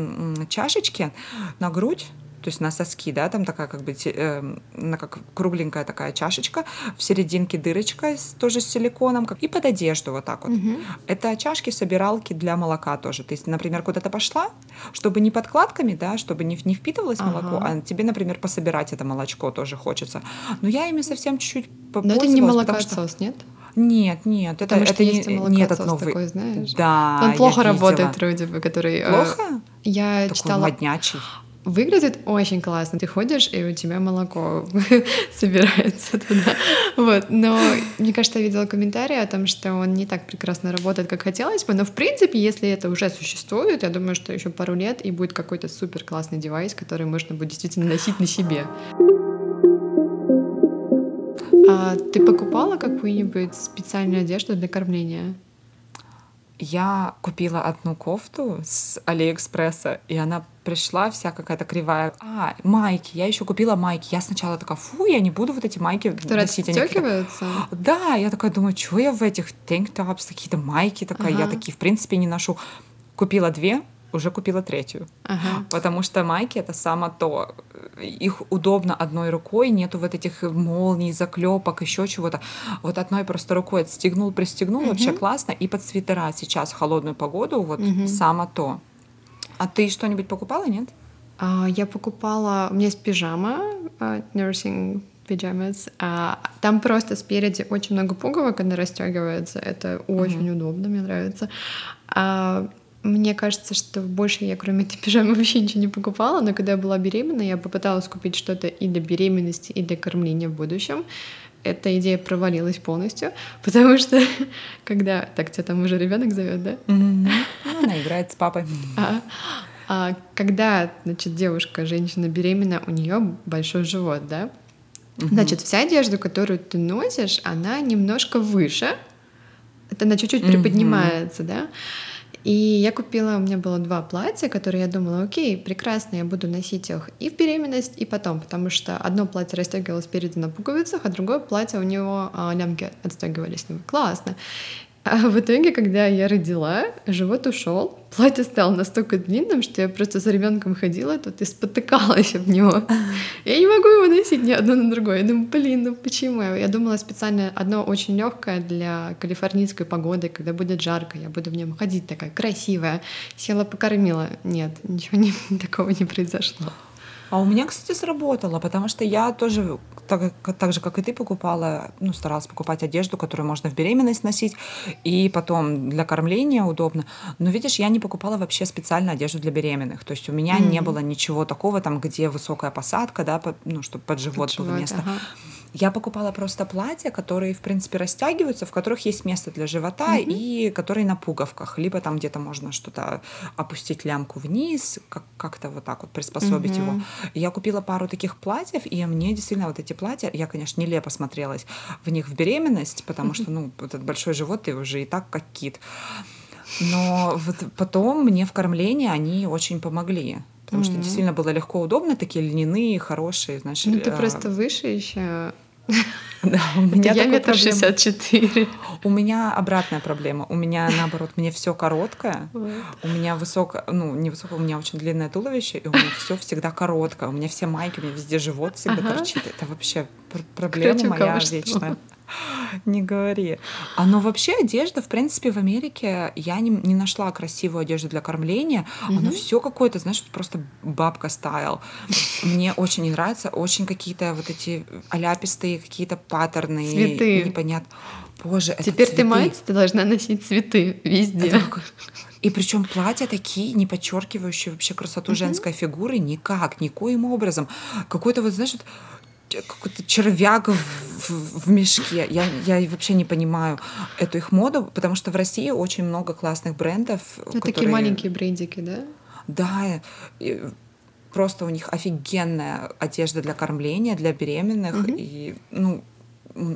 чашечки на грудь, то есть на соски, да, там такая как бы э, на как кругленькая такая чашечка, в серединке дырочка тоже с силиконом, как и под одежду вот так вот. Угу. Это чашки собиралки для молока тоже. То есть, например, куда-то пошла, чтобы не подкладками, да, чтобы не, не впитывалось ага. молоко, а тебе, например, пособирать это молочко тоже хочется. Но я ими совсем чуть-чуть Но это не молокоотсос, что... нет? Нет, нет, Потому это, что это есть не, не этот новый. Такой, знаешь? Да. Он плохо работает, вроде бы, который. Э, плохо? Э, я такой читала. Моднячий. Выглядит очень классно. Ты ходишь, и у тебя молоко собирается туда. Вот. Но мне кажется, я видела комментарии о том, что он не так прекрасно работает, как хотелось бы. Но в принципе, если это уже существует, я думаю, что еще пару лет и будет какой-то супер классный девайс, который можно будет действительно носить на себе. А ты покупала какую-нибудь специальную одежду для кормления? Я купила одну кофту с Алиэкспресса, и она пришла вся какая-то кривая. А, майки. Я еще купила майки. Я сначала такая, фу, я не буду вот эти майки Которые носить. отстегиваются? Да, я такая думаю, что я в этих tops, какие-то майки такая, ага. я такие, в принципе, не ношу. Купила две, уже купила третью. Ага. Потому что майки это само то. Их удобно одной рукой, нету вот этих молний, заклепок, еще чего-то. Вот одной просто рукой отстегнул, пристегнул, Мгм. вообще классно. И под свитера сейчас в холодную погоду вот Мгм. само то. А ты что-нибудь покупала, нет? А, Я покупала... У меня есть пижама, а, nursing pyjamas. а, Там просто спереди очень много пуговок, она расстегивается. Это очень удобно, мне нравится. А, Мне кажется, что больше я, кроме этой пижамы, вообще ничего не покупала, но когда я была беременна, я попыталась купить что-то и для беременности, и для кормления в будущем. Эта идея провалилась полностью, потому что когда... Так, тебя там уже ребенок зовет, да? Ну, она играет с папой. А, а когда, значит, девушка, женщина беременна, у нее большой живот, да? Значит, вся одежда, которую ты носишь, она немножко выше. Это она чуть-чуть Мгм. приподнимается, да? И я купила, у меня было два платья, которые я думала, окей, прекрасно, я буду носить их и в беременность, и потом, потому что одно платье расстегивалось спереди на пуговицах, а другое платье у него а, лямки отстегивались. Думаю, классно. А в итоге, когда я родила, живот ушел, платье стало настолько длинным, что я просто с ребенком ходила тут и спотыкалась об него. Я не могу его носить ни одно на другое. Я думаю, блин, ну почему? Я думала специально одно очень легкое для калифорнийской погоды, когда будет жарко, я буду в нем ходить такая красивая. Села, покормила. Нет, ничего не, такого не произошло. А у меня, кстати, сработало, потому что я тоже, так, так же, как и ты, покупала, ну, старалась покупать одежду, которую можно в беременность носить, и потом для кормления удобно. Но, видишь, я не покупала вообще специально одежду для беременных. То есть у меня не Мгм. было ничего такого, там, где высокая посадка, да, по- ну, чтобы под живот было Живот, место. ага. Я покупала просто платья, которые, в принципе, растягиваются, в которых есть место для живота Мгм. и которые на пуговках. Либо там где-то можно что-то опустить лямку вниз, как- как-то вот так вот приспособить его. Мгм. Я купила пару таких платьев, и мне действительно вот эти платья, я, конечно, нелепо смотрелась в них в беременность, потому что, ну, этот большой живот, ты уже и так как кит. Но вот потом мне в кормлении они очень помогли. Потому что Мгм. действительно было легко, удобно, такие льняные, хорошие, знаешь. Ну ты э, просто выше еще. да, у меня Я такой метр шестьдесят четыре. У меня обратная проблема. У меня наоборот, мне все короткое. У меня высокое, ну, не высокое, у меня очень длинное туловище, и у меня все всегда короткое. У меня все майки, у меня везде живот всегда Ага. торчит. Это вообще пр- проблема моя вечная. Не говори. А но вообще одежда, в принципе, в Америке я не, не нашла красивую одежду для кормления. Оно Мгм. все какое-то, знаешь, просто бабка стайл. Мне очень не нравится, очень какие-то вот эти аляпистые какие-то паттерны. Цветы. Непонятно. Боже, это Теперь ты цветы. мать, ты должна носить цветы везде. Это И причем платья такие, не подчеркивающие вообще красоту Мгм. женской фигуры никак, никоим образом. Какой-то вот, знаешь, вот какой-то червяк в, в- в мешке. Я, я вообще не понимаю эту их моду, потому что в России очень много классных брендов. Ну, такие которые- маленькие брендики, да? Да, и просто у них офигенная одежда для кормления, для беременных. Мгм. И, ну,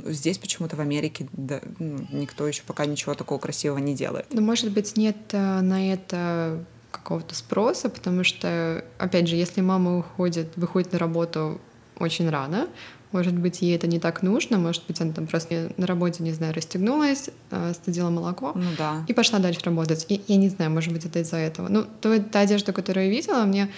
здесь почему-то в Америке да, ну, никто еще пока ничего такого красивого не делает. Но, может быть, нет э, на это какого-то спроса, потому что, опять же, если мама уходит, выходит на работу очень рано, может быть, ей это не так нужно, может быть, она там просто на работе, не знаю, расстегнулась, э, стадила молоко Ну да. и пошла дальше работать. И, я не знаю, может быть, это из-за этого. Ну, то, та одежда, которую я видела, мне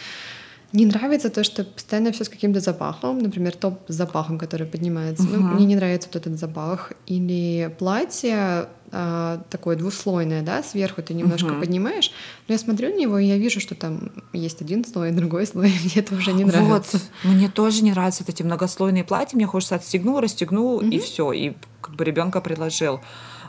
не нравится то, что постоянно все с каким-то запахом. Например, топ с запахом, который поднимается. Ну, Мгм. мне не нравится вот этот запах. Или платье а, такое двуслойное, да, сверху ты немножко Мгм. поднимаешь. Но я смотрю на него, и я вижу, что там есть один слой, другой слой. Мне это уже не нравится. Вот, мне тоже не нравятся эти многослойные платья. Мне хочется отстегнул, расстегнул и Мгм. все, и как бы ребенка приложил.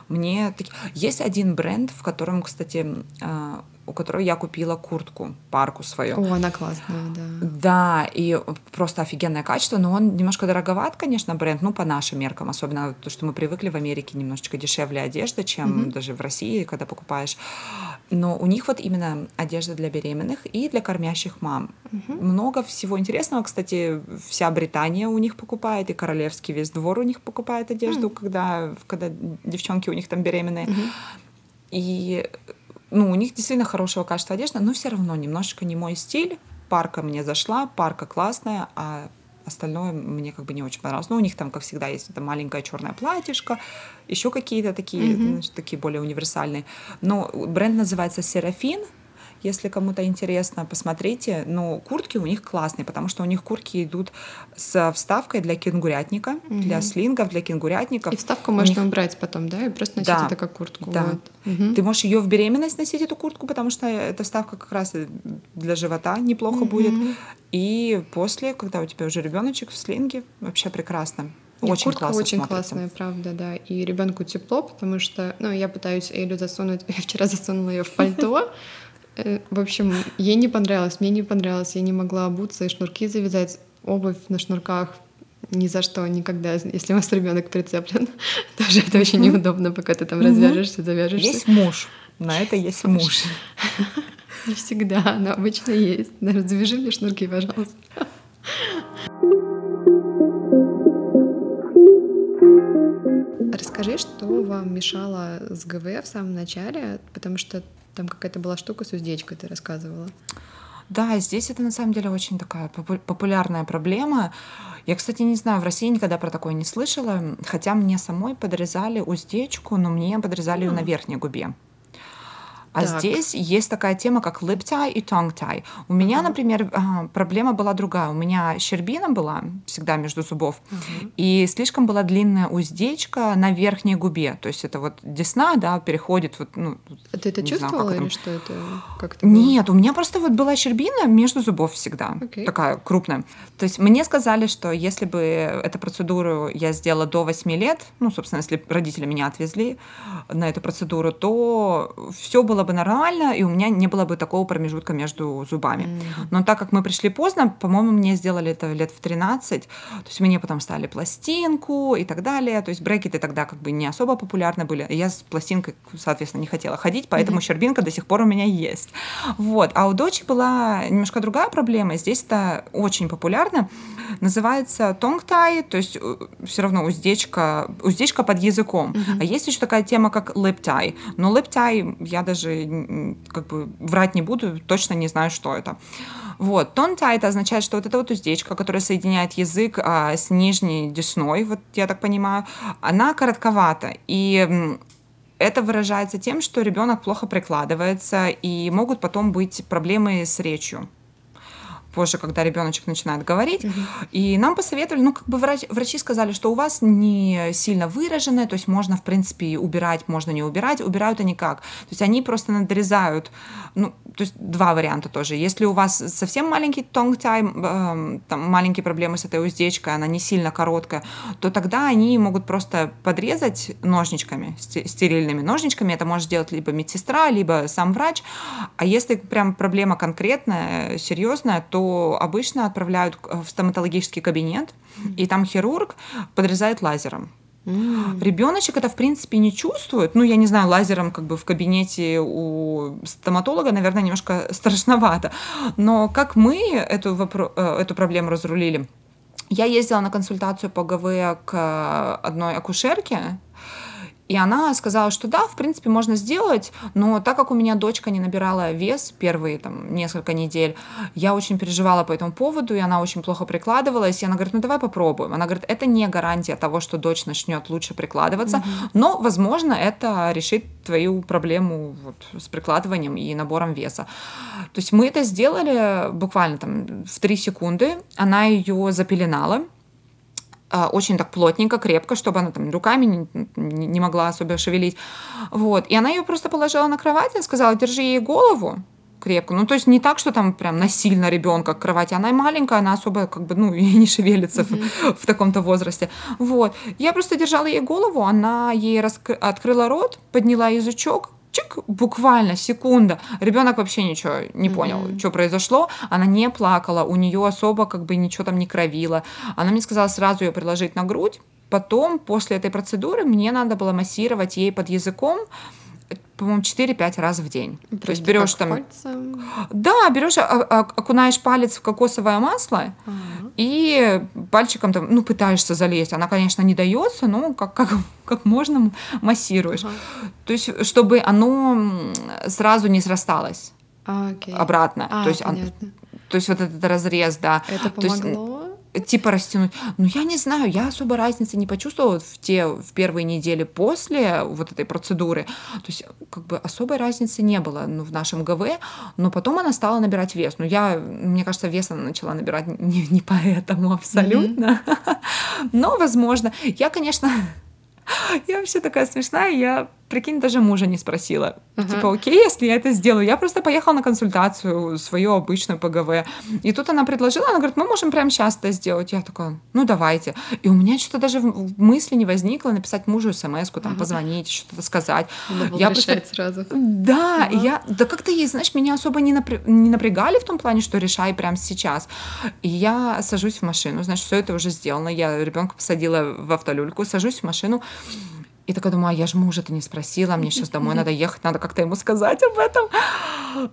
Мне таки- есть один бренд, в котором, кстати, а, у которого я купила куртку, парку свою. О, она классная, да. Да, и просто офигенное качество, но он немножко дороговат, конечно, бренд, ну, по нашим меркам, особенно то, что мы привыкли в Америке, немножечко дешевле одежда, чем Мгм. даже в России, когда покупаешь. Но у них вот именно одежда для беременных и для кормящих мам. Мгм. Много всего интересного, кстати, вся Британия у них покупает, и королевский весь двор у них покупает одежду, когда, когда девчонки у них там беременные. Мгм. И ну, у них действительно хорошего качества одежда, но все равно немножечко не мой стиль. Парка мне зашла, парка классная, а остальное мне как бы не очень понравилось. Ну, у них там, как всегда, есть это маленькое черное платьишко, еще какие-то такие, Мгм. знаешь, такие более универсальные. Но бренд называется Серафин. Если кому-то интересно, посмотрите. Но куртки у них классные, потому что у них куртки идут с вставкой для кенгурятника, угу. для слингов, для кенгурятников. И вставку можно них... убрать потом, да, и просто носить да. это как куртку. Да. Вот. Угу. Ты можешь ее в беременность носить, эту куртку, потому что эта вставка как раз для живота неплохо угу. будет. И после, когда у тебя уже ребеночек в слинге, вообще прекрасно. Очень Куртка классно очень смотрится. классная, правда, да. И ребенку тепло, потому что, ну, я пытаюсь Элю засунуть, я вчера засунула ее в пальто. Э, в общем, ей не понравилось, мне не понравилось, я не могла обуться и шнурки завязать, обувь на шнурках ни за что, никогда, если у вас ребенок прицеплен. Тоже это очень неудобно, пока ты там развяжешься, завяжешься. Есть муж, на это есть муж. Не всегда, но обычно есть. Завяжи мне шнурки, пожалуйста. Расскажи, что вам мешало с ГВ в самом начале, потому что там какая-то была штука с уздечкой, ты рассказывала. Да, здесь это на самом деле очень такая популярная проблема. Я, кстати, не знаю, в России никогда про такое не слышала, хотя мне самой подрезали уздечку, но мне подрезали mm. ее на верхней губе. А так. здесь есть такая тема, как lip tie и tongue tie. У меня, uh-huh. например, а, проблема была другая. У меня щербина была всегда между зубов, uh-huh. и слишком была длинная уздечка на верхней губе. То есть это вот десна, да, переходит вот, ну... А ты это чувствовала знаю, или что это? Как это Нет, у меня просто вот была щербина между зубов всегда, okay. такая крупная. То есть мне сказали, что если бы эту процедуру я сделала до 8 лет, ну, собственно, если родители меня отвезли на эту процедуру, то все было было бы нормально, и у меня не было бы такого промежутка между зубами. Mm-hmm. Но так как мы пришли поздно, по-моему, мне сделали это лет в 13, то есть мне потом стали пластинку и так далее. То есть брекеты тогда как бы не особо популярны были. Я с пластинкой, соответственно, не хотела ходить, поэтому mm-hmm. щербинка до сих пор у меня есть. Вот. А у дочери была немножко другая проблема. Здесь это очень популярно. Называется tie, то есть э, все равно уздечка, уздечка под языком. Mm-hmm. А есть еще такая тема, как lip tie. Но lip tie я даже как бы врать не буду, точно не знаю, что это. Вот, тонта это означает, что вот эта вот уздечка, которая соединяет язык а, с нижней десной, вот я так понимаю, она коротковата. И это выражается тем, что ребенок плохо прикладывается, и могут потом быть проблемы с речью позже, когда ребеночек начинает говорить. Угу. И нам посоветовали, ну, как бы врач, врачи сказали, что у вас не сильно выраженное, то есть можно, в принципе, убирать, можно не убирать. Убирают они как? То есть они просто надрезают, ну, то есть два варианта тоже. Если у вас совсем маленький tongue tie, э, там маленькие проблемы с этой уздечкой, она не сильно короткая, то тогда они могут просто подрезать ножничками, стерильными ножничками. Это может сделать либо медсестра, либо сам врач. А если прям проблема конкретная, серьезная, то обычно отправляют в стоматологический кабинет, и там хирург подрезает лазером. Mm. Ребеночек это в принципе не чувствует. Ну, я не знаю, лазером как бы в кабинете у стоматолога, наверное, немножко страшновато. Но как мы эту, вопро- э, эту проблему разрулили? Я ездила на консультацию по ГВ к одной акушерке, и она сказала, что да, в принципе, можно сделать, но так как у меня дочка не набирала вес первые там несколько недель, я очень переживала по этому поводу, и она очень плохо прикладывалась, и она говорит, ну давай попробуем. Она говорит, это не гарантия того, что дочь начнет лучше прикладываться, mm-hmm. но, возможно, это решит твою проблему вот, с прикладыванием и набором веса. То есть мы это сделали буквально там в три секунды, она ее запеленала, очень так плотненько, крепко, чтобы она там руками не, не могла особо шевелить. Вот. И она ее просто положила на кровать и сказала, держи ей голову крепко. Ну, то есть не так, что там прям насильно ребенка к кровати. Она маленькая, она особо как бы, ну, и не шевелится mm-hmm. в, в таком-то возрасте. Вот. Я просто держала ей голову, она ей раскры... открыла рот, подняла язычок, чик, буквально секунда. Ребенок вообще ничего не понял, mm-hmm. что произошло. Она не плакала, у нее особо как бы ничего там не кровило. Она мне сказала сразу ее приложить на грудь. Потом, после этой процедуры, мне надо было массировать ей под языком по-моему, 4-5 раз в день. Просто То есть берешь там... Пальцем? Да, берешь, а, а, окунаешь палец в кокосовое масло ага. и пальчиком там, ну, пытаешься залезть. Она, конечно, не дается, но как, как, как можно массируешь. Ага. То есть, чтобы оно сразу не срасталось а, окей. обратно. А, то, есть, он, то есть вот этот разрез, да. Это помогло? Типа растянуть. Ну, я не знаю, я особо разницы не почувствовала в те в первые недели после вот этой процедуры. То есть, как бы особой разницы не было ну, в нашем ГВ, но потом она стала набирать вес. Ну, я, мне кажется, вес она начала набирать не, не поэтому абсолютно. Mm-hmm. Но, возможно, я, конечно, я вообще такая смешная, я прикинь, даже мужа не спросила. Uh-huh. Типа, окей, если я это сделаю. Я просто поехала на консультацию свою обычную ПГВ. И тут она предложила, она говорит, мы можем прямо сейчас это сделать. Я такая, ну давайте. И у меня что-то даже в мысли не возникло написать мужу смс там, uh-huh. позвонить, что-то сказать. Надо я просто... сразу. Да, uh-huh. я, да как-то есть, знаешь, меня особо не, напря... не напрягали в том плане, что решай прямо сейчас. И я сажусь в машину, знаешь, все это уже сделано. Я ребенка посадила в автолюльку, сажусь в машину, и такая думаю, а я же мужа-то не спросила, мне сейчас домой надо ехать, надо как-то ему сказать об этом.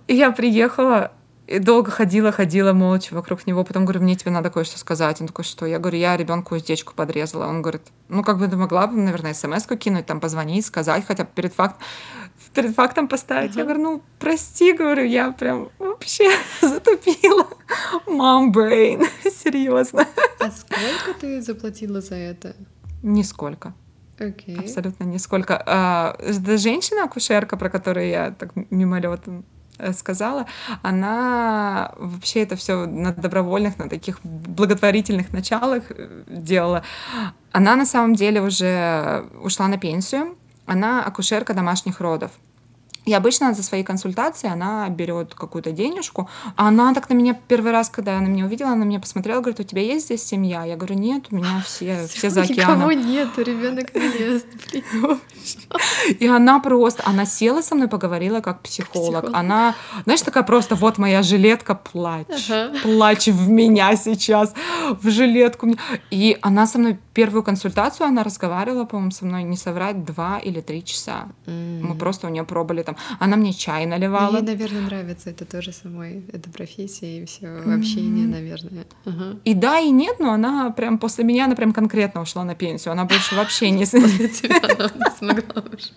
И я приехала, и долго ходила, ходила молча вокруг него. Потом говорю, мне тебе надо кое-что сказать. Он такой, что? Я говорю, я ребенку уздечку подрезала. Он говорит, ну, как бы ты могла бы, наверное, смс-ку кинуть, там, позвонить, сказать, хотя бы перед, факт, перед фактом поставить. Uh-huh. Я говорю, ну, прости, говорю, я прям вообще затупила. Мам, брейн, серьезно. А сколько ты заплатила за это? Нисколько. Okay. Абсолютно нисколько. А, женщина-акушерка, про которую я так мимолетом э, сказала, она вообще это все на добровольных, на таких благотворительных началах э, делала. Она на самом деле уже ушла на пенсию. Она акушерка домашних родов. И обычно за свои консультации она берет какую-то денежку. А она так на меня первый раз, когда она меня увидела, она на меня посмотрела, говорит, у тебя есть здесь семья? Я говорю, нет, у меня все, все за океаном. Никого нет, ребенок не И она просто, она села со мной, поговорила как психолог. психолог. Она, знаешь, такая просто, вот моя жилетка, плачь. Ага. Плачь в меня сейчас, в жилетку. И она со мной первую консультацию, она разговаривала, по-моему, со мной, не соврать, два или три часа. Mm. Мы просто у нее пробовали там она мне чай наливала. Ей, наверное, нравится это тоже самой, эта профессия и все общение, mm-hmm. наверное. Ага. И да, и нет, но она прям после меня, она прям конкретно ушла на пенсию. Она больше вообще не... После тебя она смогла уже.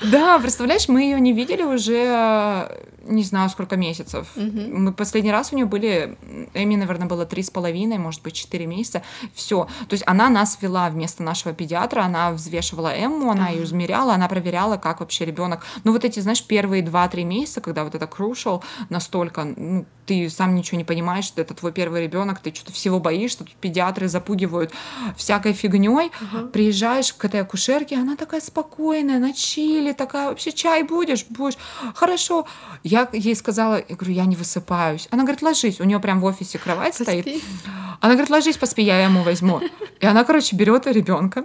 Да, представляешь, мы ее не видели уже не знаю, сколько месяцев. Угу. Мы последний раз у нее были, Эми, наверное, было три с половиной, может быть, четыре месяца. Все. То есть она нас вела вместо нашего педиатра, она взвешивала Эмму, она ее измеряла, она проверяла, как вообще ребенок. Ну, вот эти, знаешь, первые два-три месяца, когда вот это crucial настолько, ну, ты сам ничего не понимаешь, что это твой первый ребенок, ты что-то всего боишься, тут педиатры запугивают всякой фигней. Угу. Приезжаешь к этой акушерке, она такая спокойная, на чили, такая, вообще чай будешь? Будешь. Хорошо. Я ей сказала, я говорю, я не высыпаюсь. Она говорит, ложись. У нее прям в офисе кровать Поспи. стоит. Она говорит, ложись, поспи, я ему возьму. И она, короче, берет ребенка,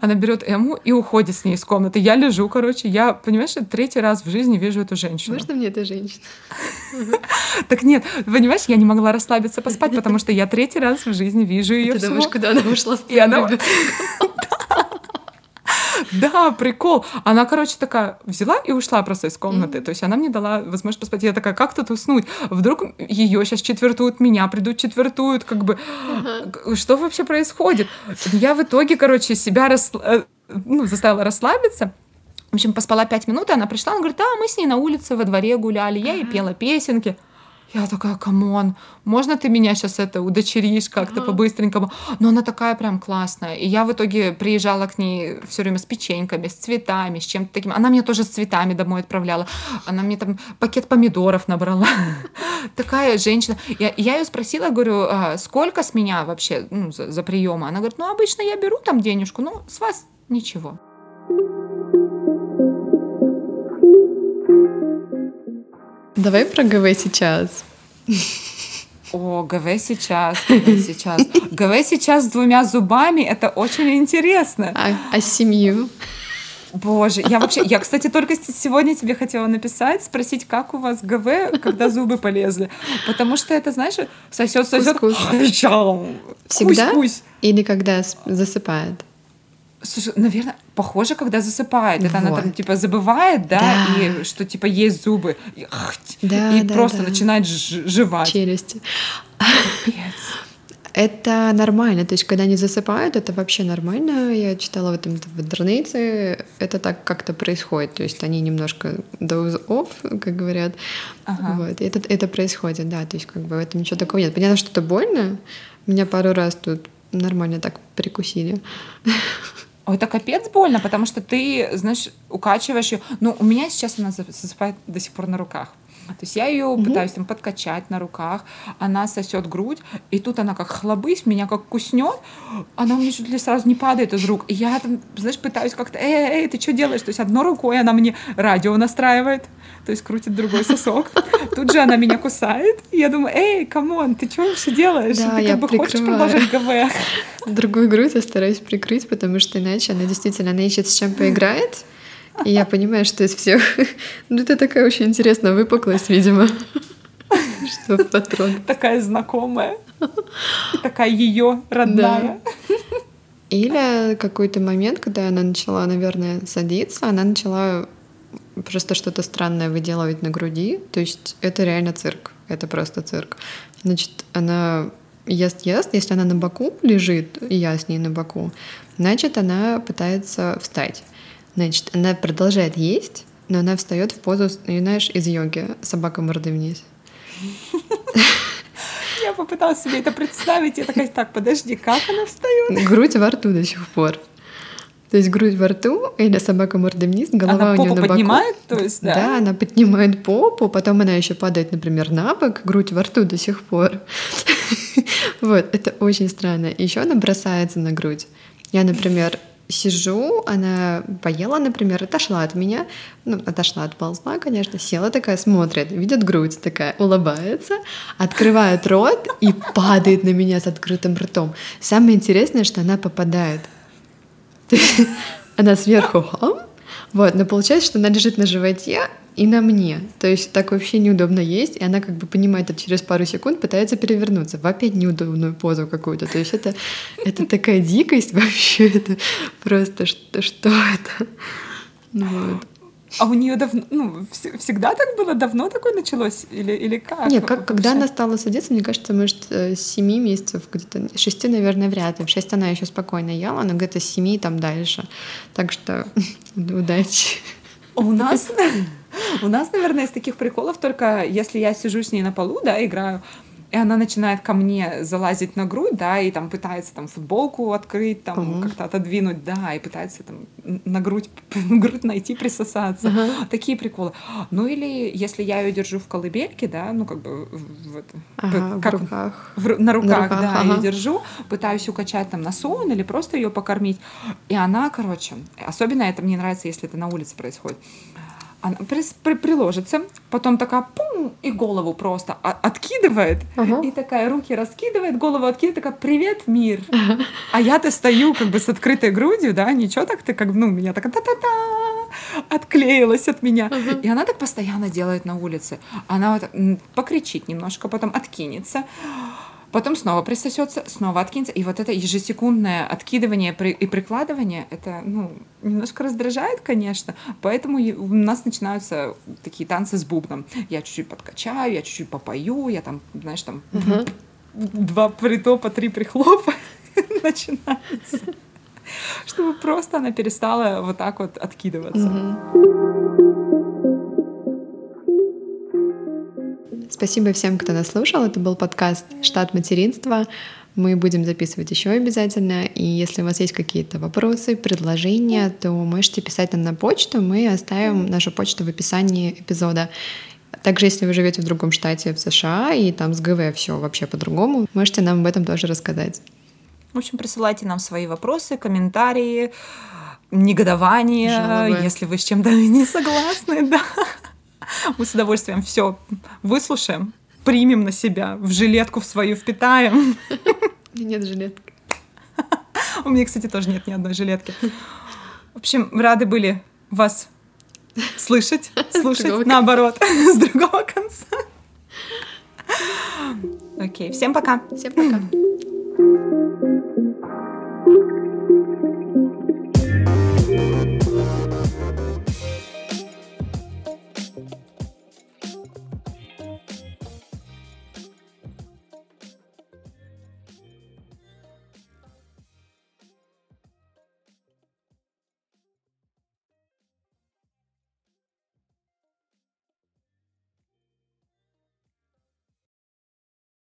она берет Эму и уходит с ней из комнаты. Я лежу, короче, я, понимаешь, третий раз в жизни вижу эту женщину. Можно мне эта женщина? Так нет, понимаешь, я не могла расслабиться поспать, потому что я третий раз в жизни вижу ее. Ты думаешь, куда она ушла? И она... Да, прикол. Она, короче, такая взяла и ушла просто из комнаты. То есть она мне дала возможность поспать. Я такая, как тут уснуть? Вдруг ее сейчас четвертуют, меня придут четвертуют, как бы... Что вообще происходит? Я в итоге, короче, себя. Э, ну, заставила расслабиться. В общем, поспала пять минут, и она пришла, она говорит, да, мы с ней на улице во дворе гуляли, я ей пела песенки. Я такая, come on, можно ты меня сейчас это удочеришь как-то ага. по-быстренькому? Но она такая прям классная. И я в итоге приезжала к ней все время с печеньками, с цветами, с чем-то таким. Она мне тоже с цветами домой отправляла. Она мне там пакет помидоров набрала. Такая женщина. Я, ее спросила, говорю, а сколько с меня вообще ну, за, приемы? Она говорит, ну обычно я беру там денежку, ну с вас ничего. Давай про ГВ сейчас. О, ГВ сейчас, ГВ сейчас. ГВ сейчас с двумя зубами, это очень интересно. А, а семью? Боже, я вообще, я, кстати, только сегодня тебе хотела написать, спросить, как у вас ГВ, когда зубы полезли. Потому что это, знаешь, сосет, сосет. Всегда? Или когда засыпает? Слушай, наверное, похоже, когда засыпает. Это вот. она там типа забывает, да, да, и что типа есть зубы, и, да, и да, просто да. начинает жевать. Челюсти. Это нормально, то есть когда они засыпают, это вообще нормально. Я читала в этом в интернете, это так как-то происходит, то есть они немножко doze off, как говорят. Ага. Вот, это, это происходит, да, то есть как бы в этом ничего такого нет. Понятно, что это больно, меня пару раз тут нормально так прикусили. Это капец больно, потому что ты, знаешь, укачиваешь ее. Ну, у меня сейчас она засыпает до сих пор на руках. То есть я ее угу. пытаюсь там подкачать на руках, она сосет грудь, и тут она как хлобысь, меня как куснет, она у меня чуть ли сразу не падает из рук. И я там, знаешь, пытаюсь как-то, эй, эй, ты что делаешь? То есть одной рукой она мне радио настраивает, то есть крутит другой сосок. Тут же она меня кусает, и я думаю, эй, come on, ты что вообще делаешь? Да, ты я как бы хочешь продолжать ГВ? Другую грудь я стараюсь прикрыть, потому что иначе она действительно, она ищет с чем поиграть, и я понимаю, что из всех... Ну, это такая очень интересная выпуклость, видимо. Что патрон. Такая знакомая. И такая ее родная. Или какой-то момент, когда она начала, наверное, садиться, она начала просто что-то странное выделывать на груди. То есть это реально цирк. Это просто цирк. Значит, она ест-ест, если она на боку лежит, и я с ней на боку, значит, она пытается встать. Значит, она продолжает есть, но она встает в позу, знаешь, из йоги, собака мордой вниз. Я попыталась себе это представить, я такая, так, подожди, как она встает? Грудь во рту до сих пор. То есть грудь во рту, или собака мордой вниз, голова она у нее на боку. поднимает, то есть, да? Да, она поднимает попу, потом она еще падает, например, на бок, грудь во рту до сих пор. Вот, это очень странно. Еще она бросается на грудь. Я, например, сижу, она поела, например, отошла от меня, ну, отошла, отползла, конечно, села такая, смотрит, видит грудь, такая, улыбается, открывает рот и падает на меня с открытым ртом. Самое интересное, что она попадает. Она сверху, вот, но получается, что она лежит на животе, и на мне. То есть так вообще неудобно есть, и она как бы понимает это через пару секунд, пытается перевернуться в опять неудобную позу какую-то. То есть это, это такая дикость вообще, это просто что, что это? Ну вот. А у нее давно, ну, всегда так было, давно такое началось или, или как? Нет, как, когда она стала садиться, мне кажется, может, с 7 месяцев, где-то 6, наверное, вряд ли. В 6 она еще спокойно ела, но где-то с 7 там дальше. Так что удачи. У нас у нас, наверное, из таких приколов только если я сижу с ней на полу, да, играю, и она начинает ко мне залазить на грудь, да, и там пытается там футболку открыть, там uh-huh. как-то отодвинуть, да, и пытается там на грудь, грудь найти, присосаться. Uh-huh. Такие приколы. Ну или если я ее держу в колыбельке, да, ну как бы в, ага, как, в руках. В, на руках, на руках да, ага. ее держу, пытаюсь укачать там на сон или просто ее покормить. И она, короче, особенно это мне нравится, если это на улице происходит она при, при, приложится, потом такая пум, и голову просто откидывает, uh-huh. и такая руки раскидывает, голову откидывает, такая «Привет, мир!» uh-huh. А я-то стою как бы с открытой грудью, да, ничего так-то, как, ну, меня так та-та-та, отклеилась от меня. Uh-huh. И она так постоянно делает на улице. Она вот покричит немножко, потом откинется, потом снова присосется, снова откинется. И вот это ежесекундное откидывание и прикладывание, это ну, немножко раздражает, конечно. Поэтому у нас начинаются такие танцы с бубном. Я чуть-чуть подкачаю, я чуть-чуть попою, я там, знаешь, там uh-huh. два притопа, три прихлопа начинается. Чтобы просто она перестала вот так вот откидываться. Спасибо всем, кто нас слушал. Это был подкаст «Штат материнства». Мы будем записывать еще обязательно. И если у вас есть какие-то вопросы, предложения, то можете писать нам на почту. Мы оставим нашу почту в описании эпизода. Также, если вы живете в другом штате в США, и там с ГВ все вообще по-другому, можете нам об этом тоже рассказать. В общем, присылайте нам свои вопросы, комментарии, негодования, Жалобы. если вы с чем-то не согласны, да. Мы с удовольствием все выслушаем, примем на себя, в жилетку в свою впитаем. Нет жилетки. У меня, кстати, тоже нет ни одной жилетки. В общем, рады были вас слышать, слушать, наоборот, с другого конца. Окей, всем пока. Всем пока.